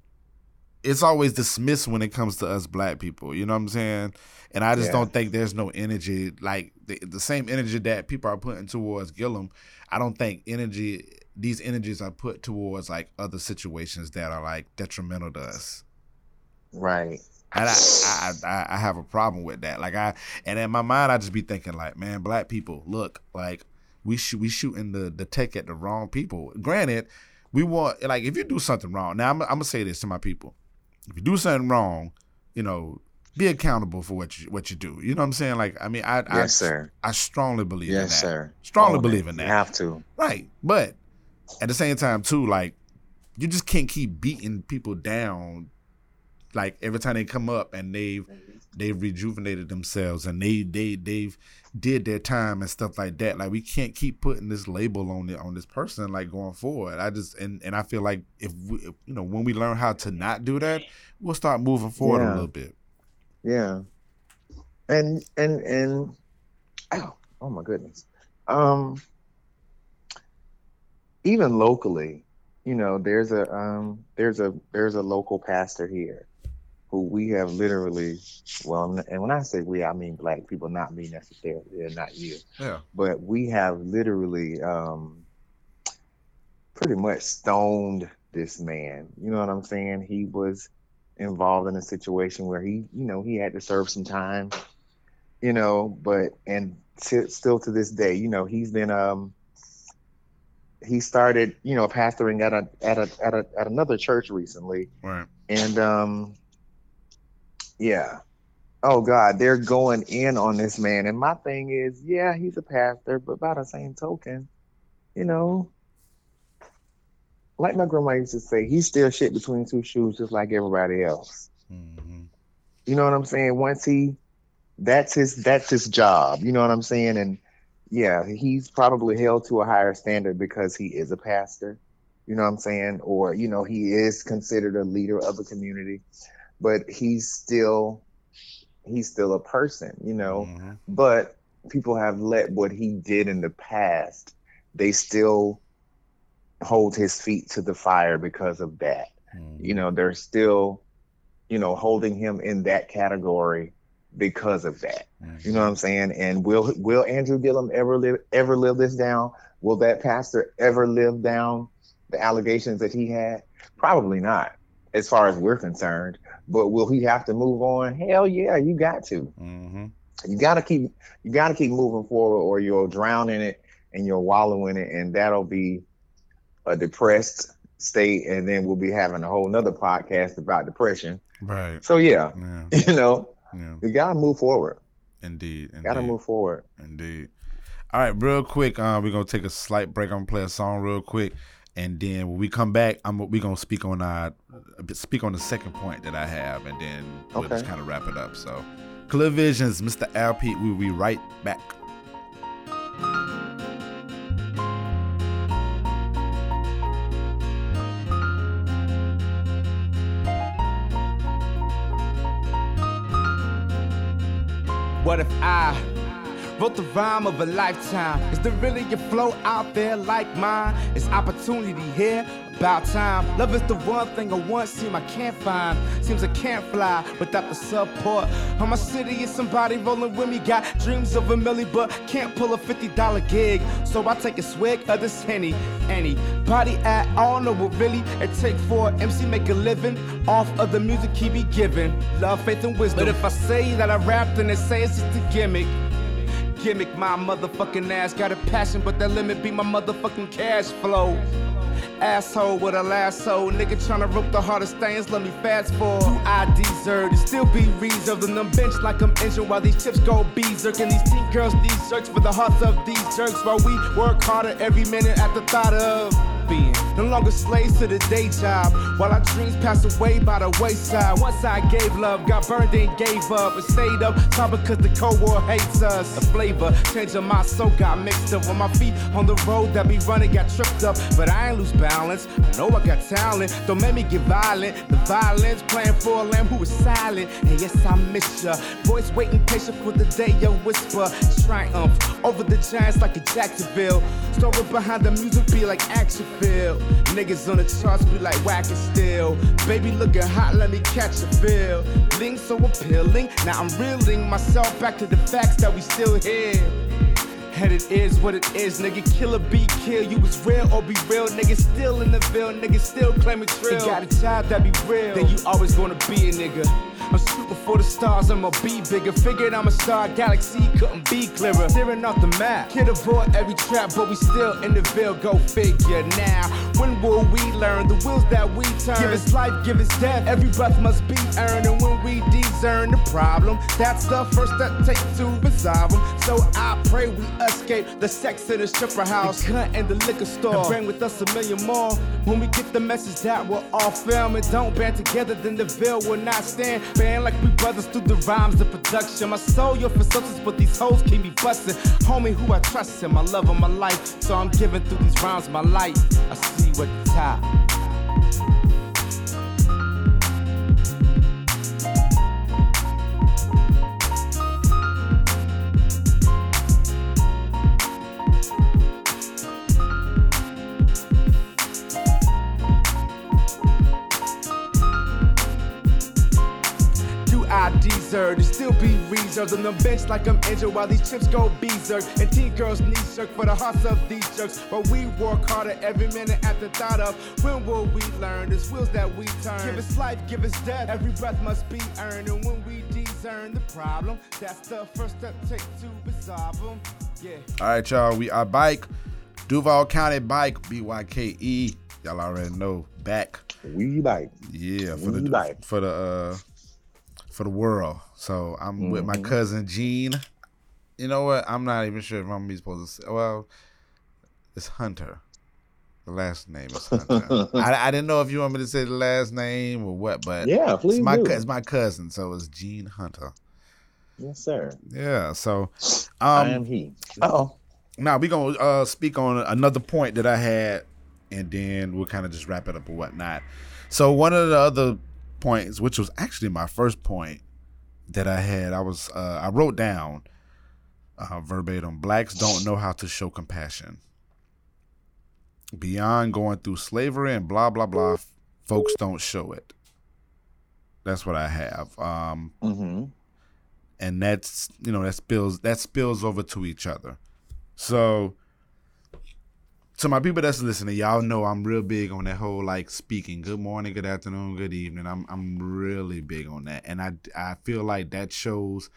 Speaker 1: it's always dismissed when it comes to us black people you know what i'm saying and i just
Speaker 4: Yeah.
Speaker 1: don't think there's no energy like the, the same energy that people are putting towards gillum i don't think energy these energies are put towards like other situations that are like detrimental to us
Speaker 4: Right.
Speaker 1: and I, I, I, I have a problem with that. Like I, and in my mind, I just be thinking like, man, black people, look, like we shoot, we shooting the the tech at the wrong people. Granted, we want like if you do something wrong. Now I'm, I'm gonna say this to my people: if you do something wrong, you know, be accountable for what you what you do. You know what I'm saying? Like I mean, I I,
Speaker 4: sir.
Speaker 1: I strongly believe in that.
Speaker 4: Yes, sir.
Speaker 1: Strongly
Speaker 4: Own
Speaker 1: believe in
Speaker 4: You have to.
Speaker 1: Right. But at the same time too, like you just can't keep beating people down like every time they come up and they've they've rejuvenated themselves and they they they've did their time and stuff like that. Like we can't keep putting this label on it on this person like going forward. I just and and I feel like if we if, you know when we learn how to not do that, we'll start moving forward a little bit.
Speaker 4: Yeah. And and and oh, oh my goodness. Um even locally, you know, there's a um there's a there's a local pastor here who we have literally well and when I say we I mean black people, not me necessarily, they're not you.
Speaker 1: Yeah.
Speaker 4: But we have literally um pretty much stoned this man. You know what I'm saying? He was involved in a situation where he, you know, he had to serve some time, you know, but and t- still to this day, you know, he's been um he started, you know, pastoring at a at a at a at another church recently
Speaker 1: Right.
Speaker 4: and um yeah. Oh God, they're going in on this man. And my thing is, yeah, he's a pastor, but by the same token, you know, like my grandma used to say, he's still shit between two shoes just like everybody else.
Speaker 1: hmm
Speaker 4: You know what I'm saying? Once he that's his that's his job. You know what I'm saying? And yeah, he's probably held to a higher standard because he is a pastor. You know what I'm saying? Or, you know, he is considered a leader of a community, but he's still he's still a person, you know.
Speaker 1: Mhm.
Speaker 4: But people have let what he did in the past, they still hold his feet to the fire because of that
Speaker 1: Mhm.
Speaker 4: you know they're still you know holding him in that category because of that
Speaker 1: Mhm.
Speaker 4: you know what i'm saying and will will andrew gillum ever live ever live this down will that pastor ever live down the allegations that he had probably not as far as we're concerned but will he have to move on hell yeah you got to
Speaker 1: Mhm.
Speaker 4: you got to keep you got to keep moving forward or you'll drown in it and you'll wallow in it and that'll be a depressed state and then we'll be having a whole nother podcast about depression
Speaker 1: Right.
Speaker 4: so yeah
Speaker 1: Yeah. <laughs>
Speaker 4: you know
Speaker 1: Yeah.
Speaker 4: you gotta move forward
Speaker 1: Indeed. Indeed.
Speaker 4: gotta move forward
Speaker 1: Indeed. All right, real quick. Uh, we're gonna take a slight break. I'm gonna play a song real quick, and then when we come back, I'm we gonna speak on our speak on the second point that I have, and then we'll just kind of wrap it up. So, Clear Visions, Mr. Al Pete. We'll be right back.
Speaker 5: What if I wrote the rhyme of a lifetime? Is there really a flow out there like mine? Is opportunity here? About time. Love is the one thing I want, seem I can't find. Seems I can't fly without the support. On my city is somebody rolling with me. Got dreams of a milli, but can't pull a $50 gig. So I take a swig of this henny. Anybody at all know what really it take for an MC make a living off of the music he be giving. Love, faith, and wisdom. But if I say that I rap, then they say it's just a gimmick. Gimmick, my motherfucking ass got a passion, but that limit be my motherfucking cash flow. asshole with a lasso. Nigga tryna rope the hardest things, let me fast forward. Do I deserve to still be reserved on them bench like I'm injured while these chips go berserk. And these teen girls need search for the hearts of these jerks while we work harder every minute at the thought of being no longer slaves to the day job while our dreams pass away by the wayside. Once I gave love, got burned and gave up and stayed up top because the cold war hates us. The flavor change of my soul got mixed up when my feet on the road that be running got tripped up, but I ain't lose balance. I know I got talent, don't make me get violent. The violence playing for a lamb who is silent, and yes I miss ya. Voice waiting patient for the day you whisper triumph over the giants like a Jacksonville. Story behind the music be like action feel. Niggas on the charts be like whacking still. Baby looking hot, let me catch a feel. Ling so appealing. Now I'm reeling myself back to the facts that we still here. And it is what it is, nigga. Killer be kill. You was real or be real, nigga. Still in the Ville, nigga. Still claiming trill. You got a job that be real, then you always gonna be a nigga. I'm shooting for the stars, I'ma be bigger. Figured I'm a star, galaxy couldn't be clearer. Staring off the map, kid avoid every trap, but we still in the Ville. Go figure now. When will we learn the wheels that we turn? Give us life, give us death. Every breath must be earned, and when we discern the problem, that's the first step take to resolve them. So I pray we escape the sex in the stripper house, the gun and the liquor store, and bring with us a million more. When we get the message that we're all film and don't band together, then the Ville will not stand. Band like we brothers through the rhymes and production. My soul, your for substance, but these hoes keep me busting. Homie, who I trust in my love of my life, so I'm giving through these rhymes my light. I see what you at the top. I deserve to still be reserved on the bench like I'm injured while these chips go berserk? And teen girls need shirk for the hearts of these jerks. But we work harder every minute at the thought of when will we learn? There's wheels that we turn. Give us life, give us death. Every breath must be earned. And when we discern the problem, that's the first step take to resolve them. Yeah.
Speaker 1: All right, y'all. We are bike. Duval County Bike, B Y K E. Y'all already know. Back.
Speaker 4: We bike.
Speaker 1: Yeah, for
Speaker 4: We
Speaker 1: the
Speaker 4: bike.
Speaker 1: for the uh for the world. So I'm with my
Speaker 4: Mhm.
Speaker 1: cousin Gene. You know what? I'm not even sure if I'm supposed to say. Well, it's Hunter. The last name is Hunter. <laughs> I, I didn't know if you want me to say the last name or what, but
Speaker 4: Yeah, please
Speaker 1: it's my
Speaker 4: do.
Speaker 1: it's my cousin, so it's Gene Hunter.
Speaker 4: Yes, sir.
Speaker 1: Yeah. So,
Speaker 4: I
Speaker 1: um,
Speaker 4: am he. Oh,
Speaker 1: now we're gonna uh, speak on another point that I had, and then we'll kind of just wrap it up or whatnot. So one of the other points, which was actually my first point that I had, I was uh, I wrote down uh, verbatim: Blacks don't know how to show compassion. Beyond going through slavery and blah blah blah, folks don't show it. That's what I have. Um,
Speaker 4: mm-hmm.
Speaker 1: and that's you know that spills that spills over to each other. So, to my people that's listening, y'all know I'm real big on that whole like speaking. Good morning, good afternoon, good evening. I'm I'm really big on that, and I I feel like that shows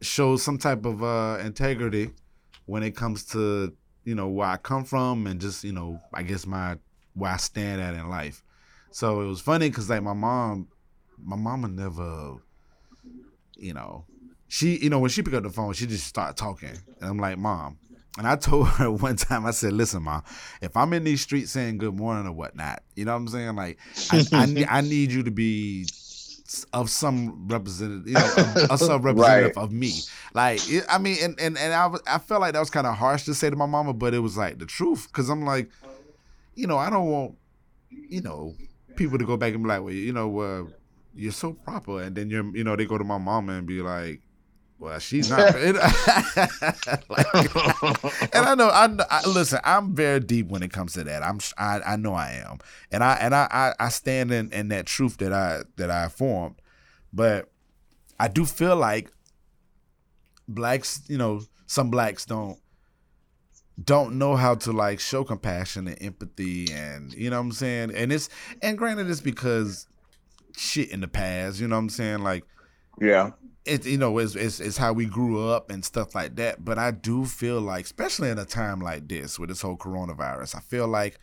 Speaker 1: shows some type of uh integrity when it comes to you know where I come from and just you know I guess my where I stand at in life. So it was funny because like my mom, my mama never, you know, she you know when she picked up the phone she just started talking and i'm like mom and i told <laughs> her one time i said listen mom if i'm in these streets saying good morning or whatnot you know what i'm saying? Like i, I, <laughs> ne- I need you to be of some representative you know of some <laughs> representative of me. Like it, i mean and and, and I, was- I felt like that was kind of harsh to say to my mama but it was like the truth. Because i'm like you know i don't want you know people to go back and be like well you know uh, you're so proper. And then you're you know they go to my mama and be like well she's not <laughs> Like, <laughs> and I know I, I listen I'm very deep when it comes to that. I'm I know I am. And I and I I, I stand in, in that truth that I that I formed. But I do feel like blacks you know some blacks don't don't know how to like show compassion and empathy and you know what I'm saying? And it's and granted it's because shit in the past you know what I'm saying? Like
Speaker 4: yeah.
Speaker 1: It you know it's, it's it's how we grew up and stuff like that but i do feel like especially in a time like this with this whole coronavirus i feel like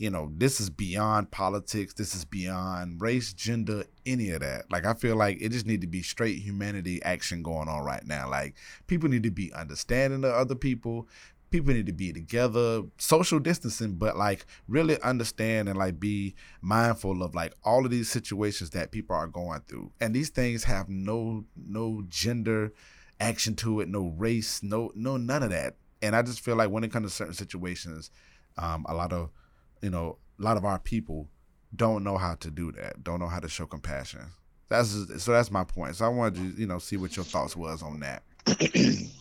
Speaker 1: you know, this is beyond politics. This is beyond race, gender, any of that. Like I feel like it just need to be straight humanity action going on right now. Like people need to be understanding of other people. People need to be together, social distancing, but like really understand and like be mindful of like all of these situations that people are going through. And these things have no no gender action to it, no race, no no none of that. And I just feel like when it comes to certain situations, um, a lot of you know, a lot of our people don't know how to do that, don't know how to show compassion. That's so that's my point. So I wanted to, you know, see what your thoughts was on that. <clears throat>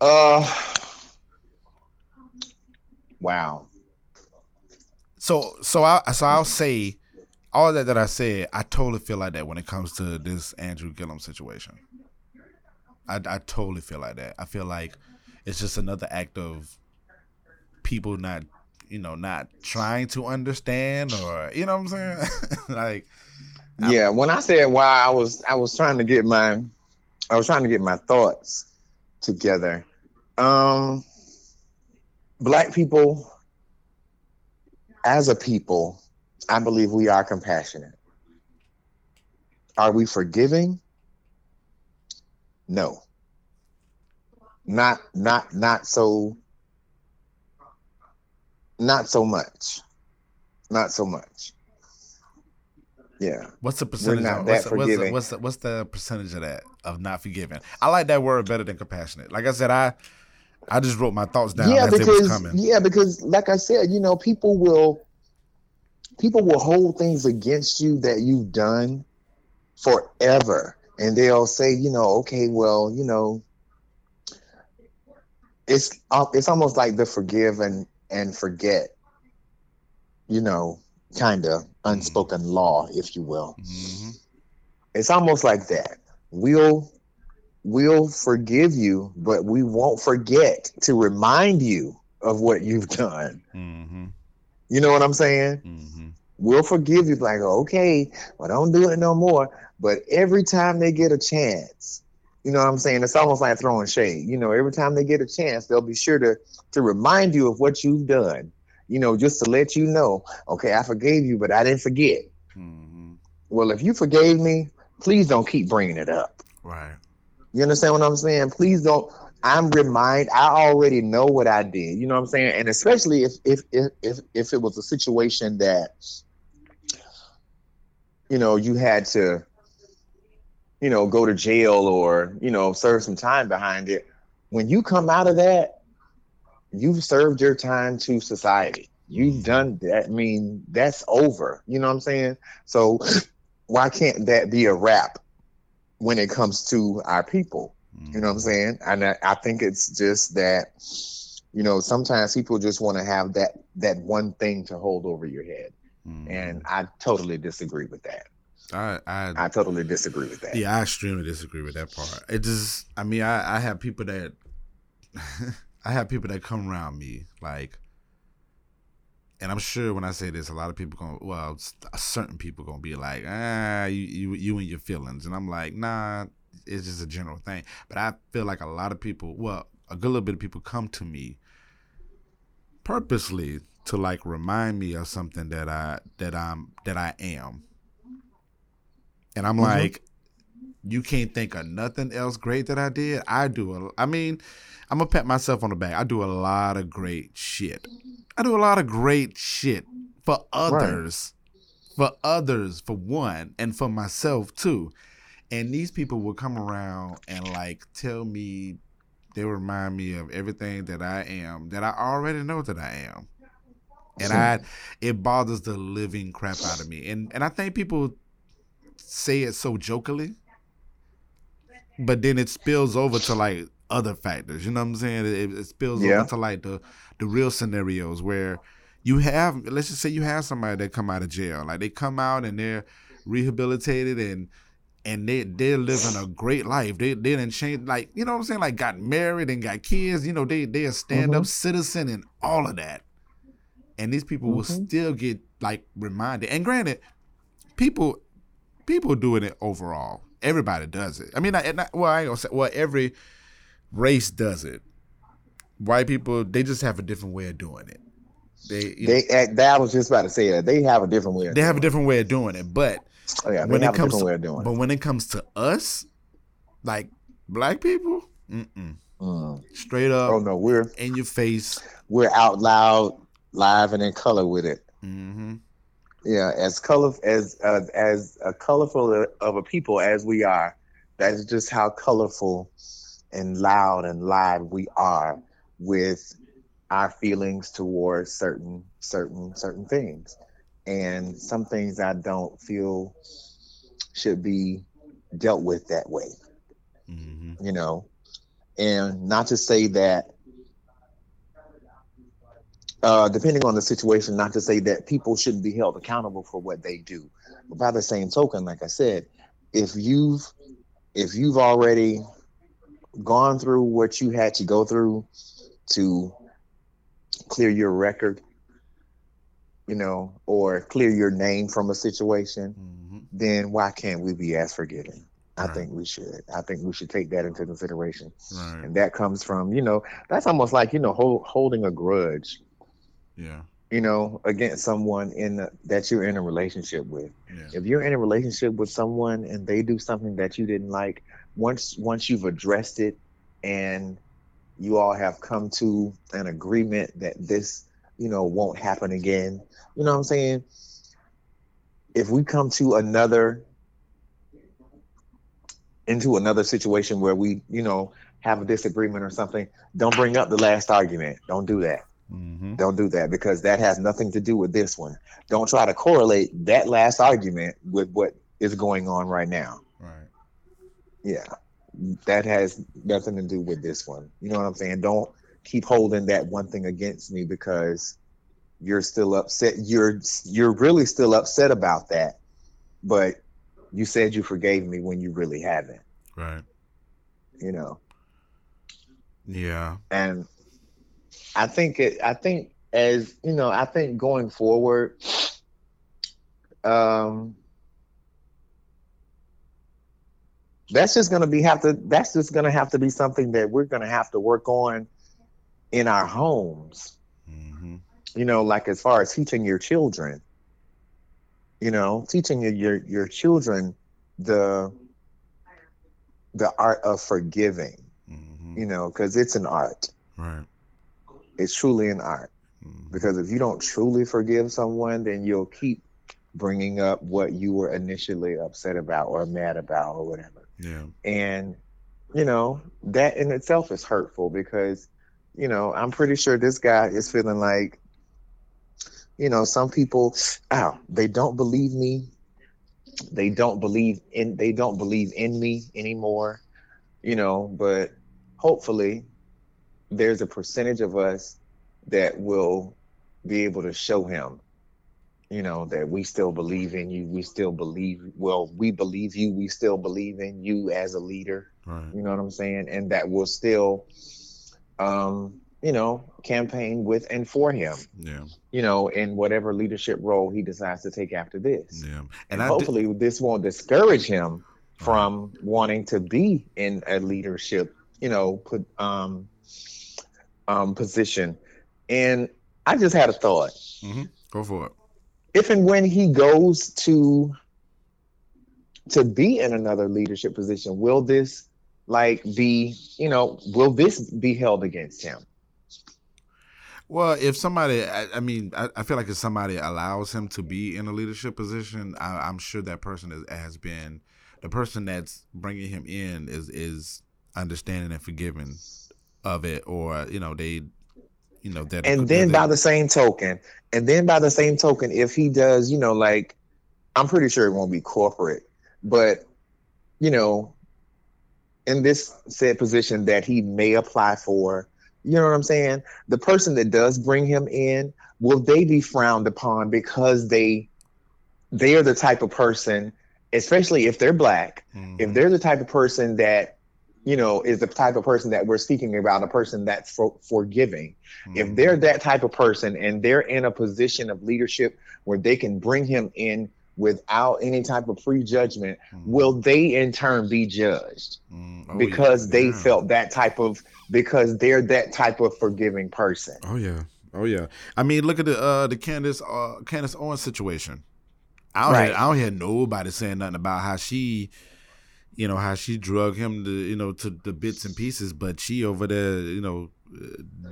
Speaker 4: Uh, wow.
Speaker 1: So so I so I'll say all that that I said, I totally feel like that when it comes to this Andrew Gillum situation. I, I totally feel like that. I feel like it's just another act of people not, you know, not trying to understand or you know what I'm saying? <laughs> like
Speaker 4: Yeah, when I said why, I was I was trying to get my I was trying to get my thoughts together. Um black people as a people, I believe we are compassionate. Are we forgiving? No. Not not not so not so much. Not so much. Yeah.
Speaker 1: What's the percentage?
Speaker 4: not
Speaker 1: of, what's,
Speaker 4: that
Speaker 1: what's, the, what's the what's the percentage of that of not forgiving? I like that word better than compassionate. Like I said, I I just wrote my thoughts down
Speaker 4: yeah,
Speaker 1: as they was
Speaker 4: because
Speaker 1: coming.
Speaker 4: yeah, because like I said, you know, people will people will hold things against you that you've done forever, and they'll say, you know, okay, well, you know, it's uh, it's almost like the forgive and and forget, you know, kind of unspoken law, if you will.
Speaker 1: hmm
Speaker 4: It's almost like that. We'll we'll forgive you, but we won't forget to remind you of what you've done.
Speaker 1: hmm
Speaker 4: You know what I'm saying?
Speaker 1: hmm
Speaker 4: We'll forgive you, like, okay, well, don't do it no more. But every time they get a chance, you know what I'm saying? It's almost like throwing shade. You know, every time they get a chance, they'll be sure to to remind you of what you've done. You know, just to let you know, okay, I forgave you, but I didn't forget.
Speaker 1: hmm
Speaker 4: Well, if you forgave me, please don't keep bringing it up.
Speaker 1: Right.
Speaker 4: You understand what I'm saying? Please don't. I'm remind. I already know what I did. You know what I'm saying? And especially if if if if, if it was a situation that you know you had to you know go to jail or you know serve some time behind it. When you come out of that, you've served your time to society. You've done that. I mean, that's over. You know what I'm saying? So <sniffs> why can't that be a wrap when it comes to our people? You know what I'm saying? And I, I think it's just that, you know, sometimes people just want to have that that one thing to hold over your head,
Speaker 1: Mhm.
Speaker 4: and I totally disagree with that.
Speaker 1: I I
Speaker 4: I totally disagree with that.
Speaker 1: Yeah, I extremely disagree with that part. It just, I mean, I, I have people that, <laughs> I have people that come around me like, and I'm sure when I say this, a lot of people going, well, certain people gonna be like, ah, you, you, you and your feelings, and I'm like, nah, it's just a general thing. But I feel like a lot of people, well, a good little bit of people come to me purposely to like remind me of something that I that I'm that I am. And I'm
Speaker 4: Mhm.
Speaker 1: like, you can't think of nothing else great that I did. I do. A, I mean, I'm gonna pat myself on the back. I do a lot of great shit. I do a lot of great shit for others, for others, for one, and for myself too. And these people will come around and like tell me, they remind me of everything that I am, that I already know that I am. And I, it bothers the living crap out of me. And and I think people say it so jokingly, but then it spills over to like other factors. You know what I'm saying? It, it spills
Speaker 4: Yeah.
Speaker 1: over to like the the real scenarios where you have, let's just say you have somebody that come out of jail, like they come out and they're rehabilitated and and they they're living a great life. They they didn't change like you know what I'm saying, like got married and got kids. You know they they a stand up citizen and all of that. And these people will
Speaker 4: Mhm.
Speaker 1: still get like reminded. And granted, people people doing it overall. Everybody does it. I mean, not, not, well, I ain't gonna say well every race does it. White people they just have a different way of doing it. They
Speaker 4: They act, that I was just about to say that they have a different way. Of
Speaker 1: they have a different way of doing it, but.
Speaker 4: Oh, yeah,
Speaker 1: when it comes to,
Speaker 4: way of doing
Speaker 1: but
Speaker 4: it.
Speaker 1: when it comes to us, like black people.
Speaker 4: Mm.
Speaker 1: straight up
Speaker 4: Oh no, we're
Speaker 1: in your face.
Speaker 4: we're out loud, live, and in color with it.
Speaker 1: hmm
Speaker 4: Yeah, as color as uh, as a colorful of a people as we are, that is just how colorful and loud and live we are with our feelings towards certain certain certain things, and some things I don't feel should be dealt with that way.
Speaker 1: hmm
Speaker 4: You know, and not to say that. Uh, depending on the situation, not to say that people shouldn't be held accountable for what they do, but by the same token, like I said, if you've if you've already gone through what you had to go through to clear your record, you know, or clear your name from a situation,
Speaker 1: hmm
Speaker 4: then why can't we be as forgiving? I
Speaker 1: Right.
Speaker 4: think we should. I think we should take that into consideration
Speaker 1: Right.
Speaker 4: and that comes from you know that's almost like you know hold, holding a grudge
Speaker 1: Yeah.
Speaker 4: you know against someone in the, that you're in a relationship with
Speaker 1: Yeah.
Speaker 4: if you're in a relationship with someone and they do something that you didn't like once once you've addressed it and you all have come to an agreement that this you know won't happen again you know what i'm saying if we come to another into another situation where we you know have a disagreement or something don't bring up the last argument don't do that
Speaker 1: hmm
Speaker 4: don't do that because that has nothing to do with this one. Don't try to correlate that last argument with what is going on right now.
Speaker 1: Right.
Speaker 4: Yeah. That has nothing to do with this one. You know what I'm saying? Don't keep holding that one thing against me because you're still upset. You're you're really still upset about that. But you said you forgave me when you really haven't,
Speaker 1: Right.
Speaker 4: you know.
Speaker 1: Yeah.
Speaker 4: and I think it. I think as you know, I think going forward, um, that's just gonna be have to. That's just gonna have to be something that we're gonna have to work on in our homes.
Speaker 1: hmm
Speaker 4: You know, like as far as teaching your children. You know, teaching your your, your children the the art of forgiving.
Speaker 1: hmm
Speaker 4: You know, because it's an art.
Speaker 1: Right.
Speaker 4: It's truly an art.
Speaker 1: Mhm.
Speaker 4: because if you don't truly forgive someone then you'll keep bringing up what you were initially upset about or mad about or whatever
Speaker 1: Yeah.
Speaker 4: and you know that in itself is hurtful because you know i'm pretty sure this guy is feeling like you know some people ow they don't believe me they don't believe in they don't believe in me anymore you know but hopefully there's a percentage of us that will be able to show him you know that we still believe in you we still believe well we believe you we still believe in you as a leader
Speaker 1: Right.
Speaker 4: you know what i'm saying and that will still um you know campaign with and for him
Speaker 1: Yeah.
Speaker 4: you know in whatever leadership role he decides to take after this
Speaker 1: Yeah.
Speaker 4: and,
Speaker 1: And I did,
Speaker 4: hopefully this won't discourage him from wanting to be in a leadership you know put um um position. And i just had a thought.
Speaker 1: Go for it.
Speaker 4: if and when he goes to to be in another leadership position will this like be you know will this be held against him?
Speaker 1: Well, if somebody, I, I mean, I, I feel like if somebody allows him to be in a leadership position, I, I'm sure that person is, has been the person that's bringing him in is is understanding and forgiving of it, or you know they, you know that.
Speaker 4: and then by the same token and then by the same token if he does you know like i'm pretty sure it won't be corporate but you know in this said position that he may apply for you know what i'm saying the person that does bring him in will they be frowned upon because they they are the type of person especially if they're black
Speaker 1: Mhm.
Speaker 4: if they're the type of person that you know is the type of person that we're speaking about a person that's for, forgiving if
Speaker 1: Mhm.
Speaker 4: they're that type of person and they're in a position of leadership where they can bring him in without any type of prejudgment
Speaker 1: Mhm.
Speaker 4: will they in turn be judged
Speaker 1: Mhm. Oh, yeah.
Speaker 4: because they
Speaker 1: Yeah.
Speaker 4: felt that type of because they're that type of forgiving person
Speaker 1: Oh yeah. Oh yeah. I mean, look at the uh the Candace uh Candace Owens situation. I don't
Speaker 4: Right.
Speaker 1: hear, I don't hear nobody saying nothing about how she, you know, how she drug him to you know to the bits and pieces, but she over there, you know,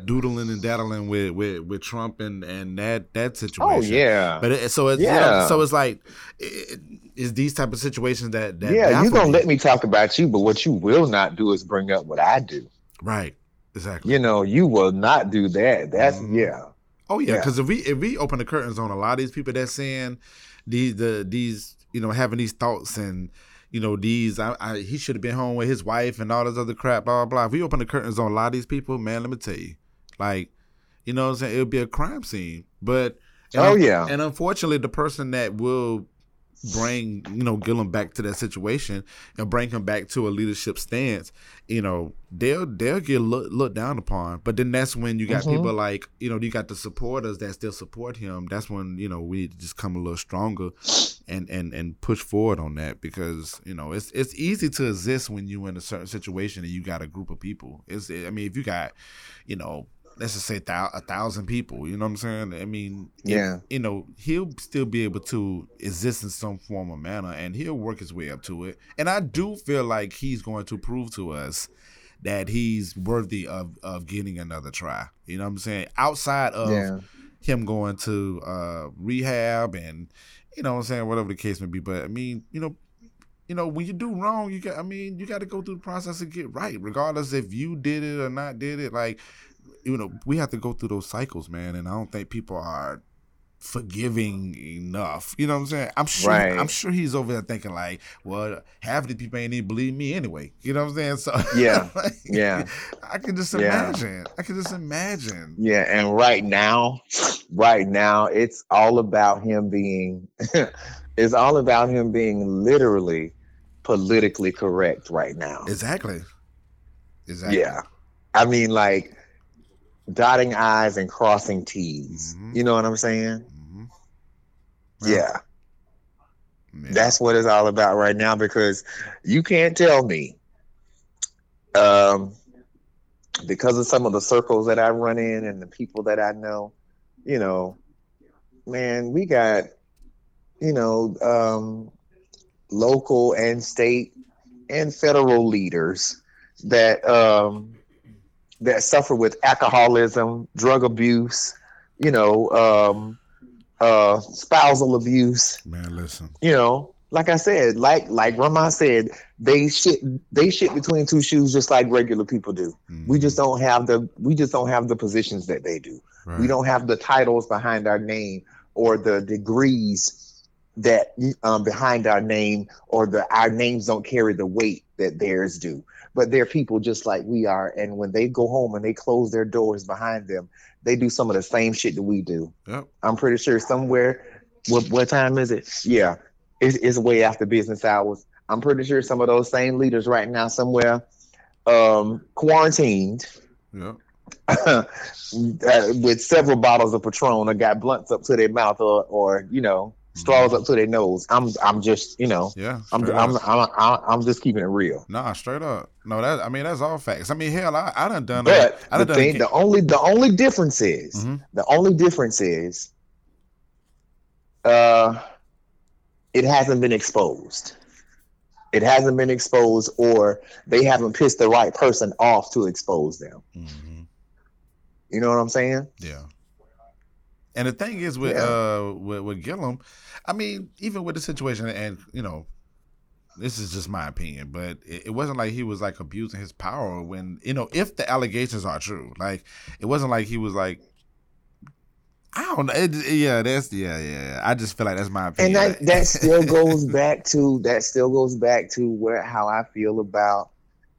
Speaker 1: doodling and daddling with with with Trump and and that that situation.
Speaker 4: Oh yeah.
Speaker 1: But it, so it's
Speaker 4: Yeah.
Speaker 1: so it's like it, it's these type of situations that that
Speaker 4: yeah, you gonna let me talk about you, but what you will not do is bring up what I do.
Speaker 1: right exactly.
Speaker 4: You know, you will not do that. That's
Speaker 1: Mhm.
Speaker 4: yeah.
Speaker 1: Oh yeah,
Speaker 4: Yeah.
Speaker 1: because if we if we open the curtains on a lot of these people that's saying these the these you know having these thoughts and you know these I, I he should have been home with his wife and all this other crap blah blah blah. If we open the curtains on a lot of these people, man, let me tell you, like you know what I'm saying, it'll be a crime scene. But and
Speaker 4: Oh,
Speaker 1: un-
Speaker 4: yeah.
Speaker 1: and unfortunately, the person that will bring you know Gillum back to that situation and bring him back to a leadership stance, you know they'll they'll get look, looked down upon. But then that's when you got
Speaker 4: Mhm.
Speaker 1: people like you know you got the supporters that still support him. That's when you know we just come a little stronger and and and push forward on that because you know it's it's easy to exist when you're in a certain situation and you got a group of people. It's I mean if you got you know let's just say thou- a thousand people, you know what I'm saying? I mean,
Speaker 4: Yeah.
Speaker 1: you know he'll still be able to exist in some form or manner, and he'll work his way up to it. And I do feel like he's going to prove to us that he's worthy of of getting another try. You know what I'm saying? Outside of
Speaker 4: Yeah.
Speaker 1: him going to uh, rehab and you know what I'm saying whatever the case may be. But I mean, you know, you know when you do wrong, you got I mean you got to go through the process and get right, regardless if you did it or not did it. Like you know we have to go through those cycles, man. And I don't think people are forgiving enough. You know what I'm saying? I'm sure
Speaker 4: Right.
Speaker 1: I'm sure he's over there thinking like, well, half of the people ain't even believe me anyway. You know what I'm saying? So
Speaker 4: Yeah. <laughs>
Speaker 1: like,
Speaker 4: Yeah.
Speaker 1: I can just
Speaker 4: Yeah.
Speaker 1: imagine. I can just imagine.
Speaker 4: Yeah, and right now, right now, it's all about him being <laughs> it's all about him being literally politically correct right now.
Speaker 1: Exactly. Exactly.
Speaker 4: Yeah. I mean like dotting I's and crossing T's.
Speaker 1: Mhm.
Speaker 4: You know what I'm saying?
Speaker 1: Mhm.
Speaker 4: Yeah.
Speaker 1: Yeah.
Speaker 4: That's what it's all about right now because you can't tell me um because of some of the circles that I run in and the people that I know, you know, man, we got you know, um local and state and federal leaders that um that suffer with alcoholism, drug abuse, you know, um uh spousal abuse
Speaker 1: man. Listen.
Speaker 4: you know, like I said, like like Rama said, they shit they shit between two shoes just like regular people do. We just don't have the we just don't have the positions that they do.
Speaker 1: Right.
Speaker 4: We don't have the titles behind our name or the degrees that um, behind our name or the our names don't carry the weight that theirs do. But they're people just like we are, and when they go home and they close their doors behind them, they do some of the same shit that we do.
Speaker 1: Yep.
Speaker 4: I'm pretty sure somewhere. What what time is it? Yeah, it's, it's way after business hours. I'm pretty sure some of those same leaders right now somewhere um, quarantined
Speaker 1: Yep. <laughs>
Speaker 4: uh, with several bottles of Patron or got blunts up to their mouth or or you know straws up to their nose. I'm I'm just you know
Speaker 1: Yeah.
Speaker 4: I'm I'm. I'm I'm I'm just keeping it real.
Speaker 1: Nah, straight up. No, that I mean that's all facts. I mean, hell, I, I done done.
Speaker 4: But
Speaker 1: I
Speaker 4: the
Speaker 1: done
Speaker 4: thing, the only the only difference is
Speaker 1: Mhm.
Speaker 4: the only difference is uh it hasn't been exposed. It hasn't been exposed or they haven't pissed the right person off to expose them.
Speaker 1: Mhm.
Speaker 4: You know what I'm saying?
Speaker 1: Yeah. And the thing is with
Speaker 4: Yeah.
Speaker 1: uh with, with Gillum, I mean, even with the situation and you know, this is just my opinion, but it, it wasn't like he was like abusing his power when you know, if the allegations are true. Like it wasn't like he was like I don't know. It, yeah, that's yeah, yeah. I just feel like that's my opinion.
Speaker 4: and that <laughs> that still goes back to that still goes back to where how I feel about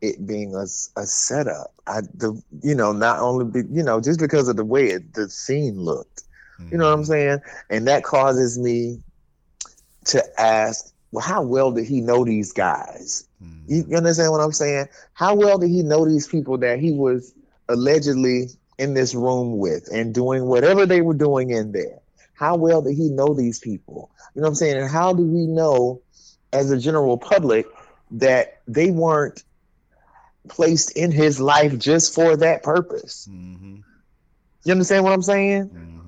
Speaker 4: it being a, a setup. I the you know not only be, you know just because of the way it, the scene looked, you know what I'm
Speaker 1: Mhm.
Speaker 4: saying, and that causes me to ask, well, how well did he know these guys?
Speaker 1: Mhm.
Speaker 4: You, you understand what I'm saying? How well did he know these people that he was allegedly in this room with and doing whatever they were doing in there? How well did he know these people? You know what I'm saying? And how do we know, as a general public, that they weren't placed in his life just for that purpose?
Speaker 1: Mhm.
Speaker 4: You understand what I'm saying?
Speaker 1: hmm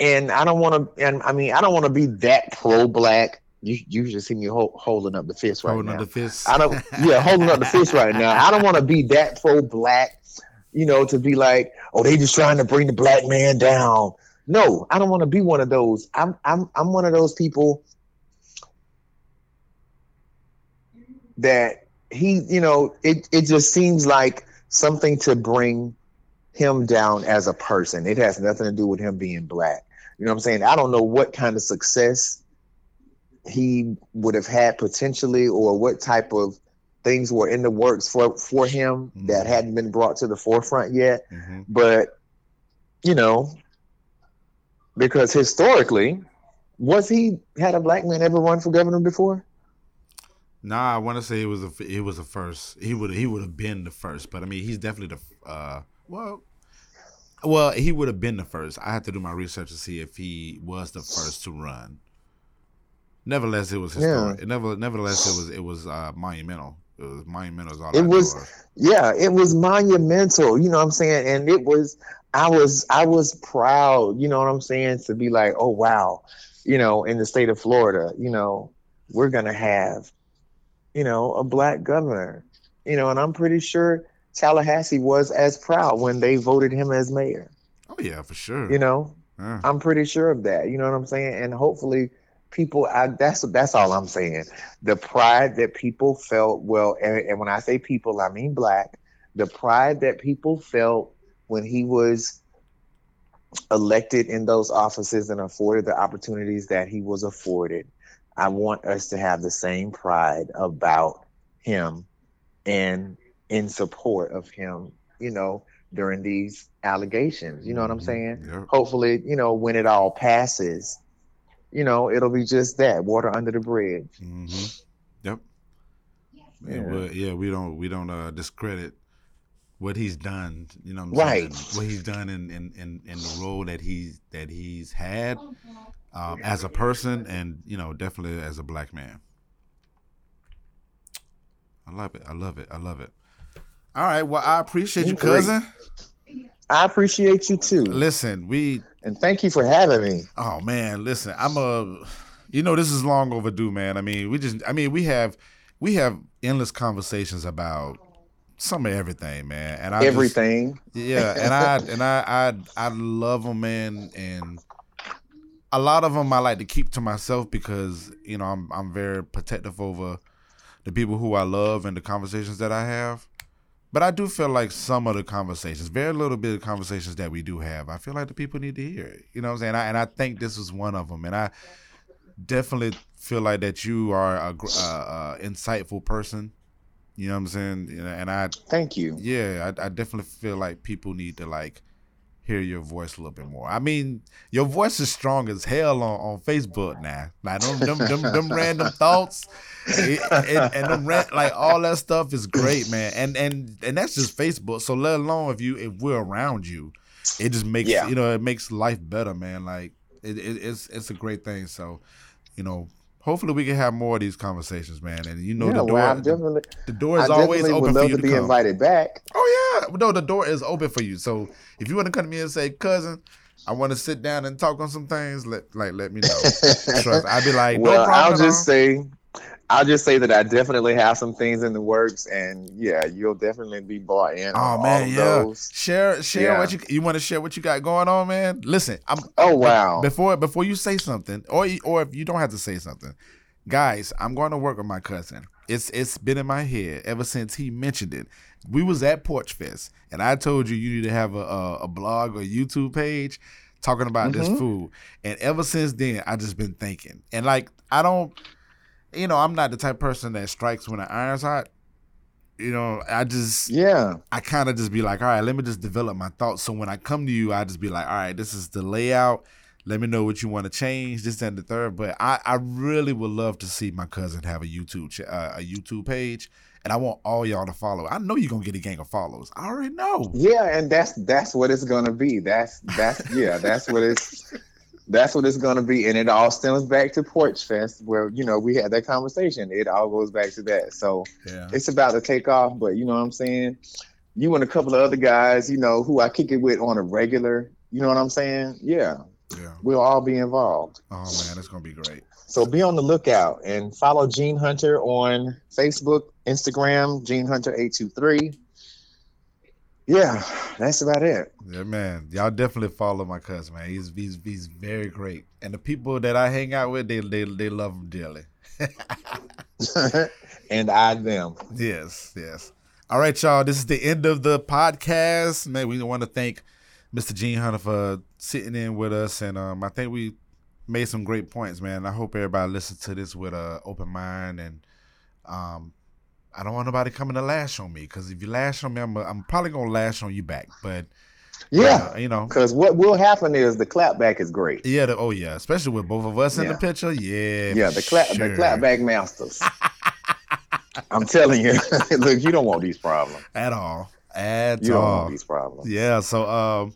Speaker 4: And I don't want to. And I mean, I don't want to be that pro-black. You you just see me ho- holding up the fist right
Speaker 1: Holding
Speaker 4: now.
Speaker 1: up the fist.
Speaker 4: I don't. Yeah, holding up the fist right now. I don't want to be that pro-black. You know, to be like, oh, they just trying to bring the black man down. No, I don't want to be one of those. I'm I'm I'm one of those people that he, you know, it it just seems like something to bring him down as a person. It has nothing to do with him being black. You know what I'm saying? I don't know what kind of success he would have had potentially or what type of things were in the works for for him that
Speaker 1: Mhm.
Speaker 4: hadn't been brought to the forefront yet
Speaker 1: hmm
Speaker 4: but you know because historically was he had a black man ever run for governor before
Speaker 1: Nah, I want to say it was a it was a first. He would he would have been the first, but I mean he's definitely the uh well well he would have been the first. I had to do my research to see if he was the first to run. Nevertheless, it was
Speaker 4: Yeah.
Speaker 1: historic. Never, nevertheless, it was it was uh, monumental. It was monumental. All
Speaker 4: It was-
Speaker 1: of.
Speaker 4: yeah it was monumental you know what i'm saying and it was i was i was proud you know what i'm saying to be like oh wow you know in the state of florida you know we're gonna have you know a black governor you know and i'm pretty sure tallahassee was as proud when they voted him as mayor
Speaker 1: Oh yeah, for sure.
Speaker 4: you know
Speaker 1: Yeah.
Speaker 4: I'm pretty sure of that. You know what I'm saying? And hopefully, people. I, that's that's all I'm saying. The pride that people felt. Well, and, and when I say people, I mean black. The pride that people felt when he was elected in those offices and afforded the opportunities that he was afforded. I want us to have the same pride about him and in support of him. You know, during these allegations. You know what I'm
Speaker 1: Mhm.
Speaker 4: saying?
Speaker 1: Yep.
Speaker 4: hopefully, you know, when it all passes, you know, it'll be just that water under the bridge.
Speaker 1: hmm Yep. Yeah.
Speaker 4: Yeah.
Speaker 1: well, yeah, we don't we don't uh, discredit what he's done. You know, what I'm
Speaker 4: Right.
Speaker 1: saying? What he's done in, in, in, in the role that he's that he's had um, as a person, and you know, definitely as a black man. I love it. I love it. I love it. All right. Well, I appreciate you, cousin.
Speaker 4: I appreciate you too.
Speaker 1: Listen, we.
Speaker 4: And thank you for having me.
Speaker 1: Oh man, listen. I'm a. You know, this is long overdue, man. I mean, we just. I mean, we have, we have endless conversations about some of everything, man. And I just-
Speaker 4: Everything.
Speaker 1: yeah, and I <laughs> and I I I love them, man, and a lot of them I like to keep to myself because you know I'm I'm very protective over the people who I love and the conversations that I have. But I do feel like some of the conversations, very little bit of conversations that we do have, I feel like the people need to hear it. You know what I'm saying? I, and I think this is one of them. And I definitely feel like that you are a, uh, uh, insightful person. You know what I'm saying? And I
Speaker 4: Thank you.
Speaker 1: yeah, I, I definitely feel like people need to like hear your voice a little bit more. I mean, your voice is strong as hell on, on Facebook now. Like them them, them, them <laughs> random thoughts and, and them ran, like all that stuff is great, man. And and and that's just Facebook. So let alone if you if we're around you, it just makes
Speaker 4: Yeah.
Speaker 1: you know it makes life better, man. Like it, it, it's it's a great thing. So you know. Hopefully we can have more of these conversations, man. And you know
Speaker 4: yeah,
Speaker 1: the door,
Speaker 4: well,
Speaker 1: the, the door is always open for you
Speaker 4: to
Speaker 1: to
Speaker 4: be
Speaker 1: come.
Speaker 4: invited back.
Speaker 1: Oh yeah, no, the door is open for you. So if you want to come to me and say, cousin, I want to sit down and talk on some things, let like let me know. <laughs> Trust, I'd be like, no
Speaker 4: well,
Speaker 1: problem.
Speaker 4: I'll just say, I'll just say that I definitely have some things in the works, and yeah, you'll definitely be bought in.
Speaker 1: Oh
Speaker 4: on
Speaker 1: man, yeah.
Speaker 4: those.
Speaker 1: Share share
Speaker 4: Yeah.
Speaker 1: what you you want to share what you got going on, man. Listen, I'm
Speaker 4: Oh wow.
Speaker 1: before before you say something, or or if you don't have to say something, guys, I'm going to work with my cousin. It's it's been in my head ever since he mentioned it. We was at Porch Fest, and I told you you need to have a a, a blog or YouTube page talking about this
Speaker 4: Mhm.
Speaker 1: food. And ever since then, I just been thinking, and like I don't, you know, I'm not the type of person that strikes when the iron's hot. You know, I just
Speaker 4: Yeah.
Speaker 1: I kind of just be like, all right, let me just develop my thoughts. So when I come to you, I just be like, all right, this is the layout. Let me know what you want to change, this and the third. But I, I really would love to see my cousin have a YouTube ch- uh, a YouTube page, and I want all y'all to follow. I know you're gonna get a gang of followers. I already know.
Speaker 4: Yeah, and that's that's what it's gonna be. That's that's yeah, that's what it's that's what it's gonna be. And it all stems back to Porch Fest where, you know, we had that conversation. It all goes back to that. So
Speaker 1: Yeah.
Speaker 4: it's about to take off, but you know what I'm saying? you and a couple of other guys, you know, who I kick it with on a regular. You know what I'm saying? Yeah,
Speaker 1: Yeah.
Speaker 4: we'll all be involved.
Speaker 1: Oh man, it's gonna be great.
Speaker 4: So be on the lookout and follow Gene Hunter on Facebook, Instagram, Gene Hunter eight two three. Yeah, that's about it.
Speaker 1: Yeah, man. Y'all definitely follow my cousin, man. He's he's he's very great. And the people that I hang out with, they they they love him dearly. <laughs> <laughs>
Speaker 4: and I them.
Speaker 1: Yes, yes. All right, y'all. This is the end of the podcast. Man, we want to thank Mr. Gene Hunter for sitting in with us, and um, I think we made some great points, man. I hope everybody listens to this with a open mind, and um, I don't want nobody coming to lash on me because if you lash on me, I'm I'm probably gonna lash on you back. But
Speaker 4: Yeah,
Speaker 1: uh, you know,
Speaker 4: because what will happen is the clapback is great.
Speaker 1: yeah, the, oh yeah, especially with both of us in the picture, yeah,
Speaker 4: Yeah, the clap
Speaker 1: sure.
Speaker 4: the clapback masters. <laughs> I'm telling you, <laughs> look, you don't want these problems.
Speaker 1: at all, at
Speaker 4: You don't
Speaker 1: all.
Speaker 4: want these problems.
Speaker 1: Yeah, so um,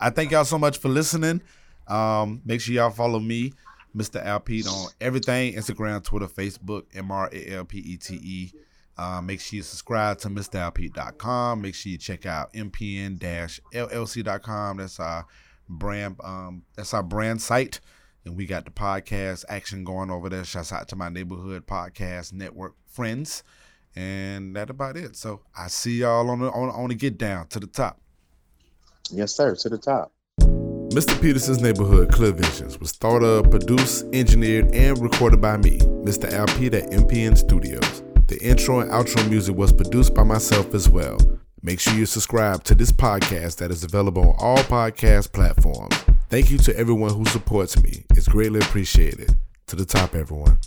Speaker 1: I thank y'all so much for listening. Um, make sure y'all follow me, Mr. Alpete, on everything Instagram, Twitter, Facebook, M R A L P E T E. Uh, make sure you subscribe to MrAlpete.com. Make sure you check out MPN-LLC.com. That's our brand. Um, that's our brand site, and we got the podcast action going over there. Shouts out to my neighborhood podcast network friends, and that about it. So I see y'all on the on, on the get down to the top.
Speaker 4: Yes, sir. To the top.
Speaker 1: Mr. Peterson's Neighborhood Clear Visions was thought of, produced, engineered, and recorded by me, Mr. Al Pete at MPN Studios. The intro and outro music was produced by myself as well. Make sure you subscribe to this podcast that is available on all podcast platforms. Thank you to everyone who supports me. It's greatly appreciated. To the top, everyone.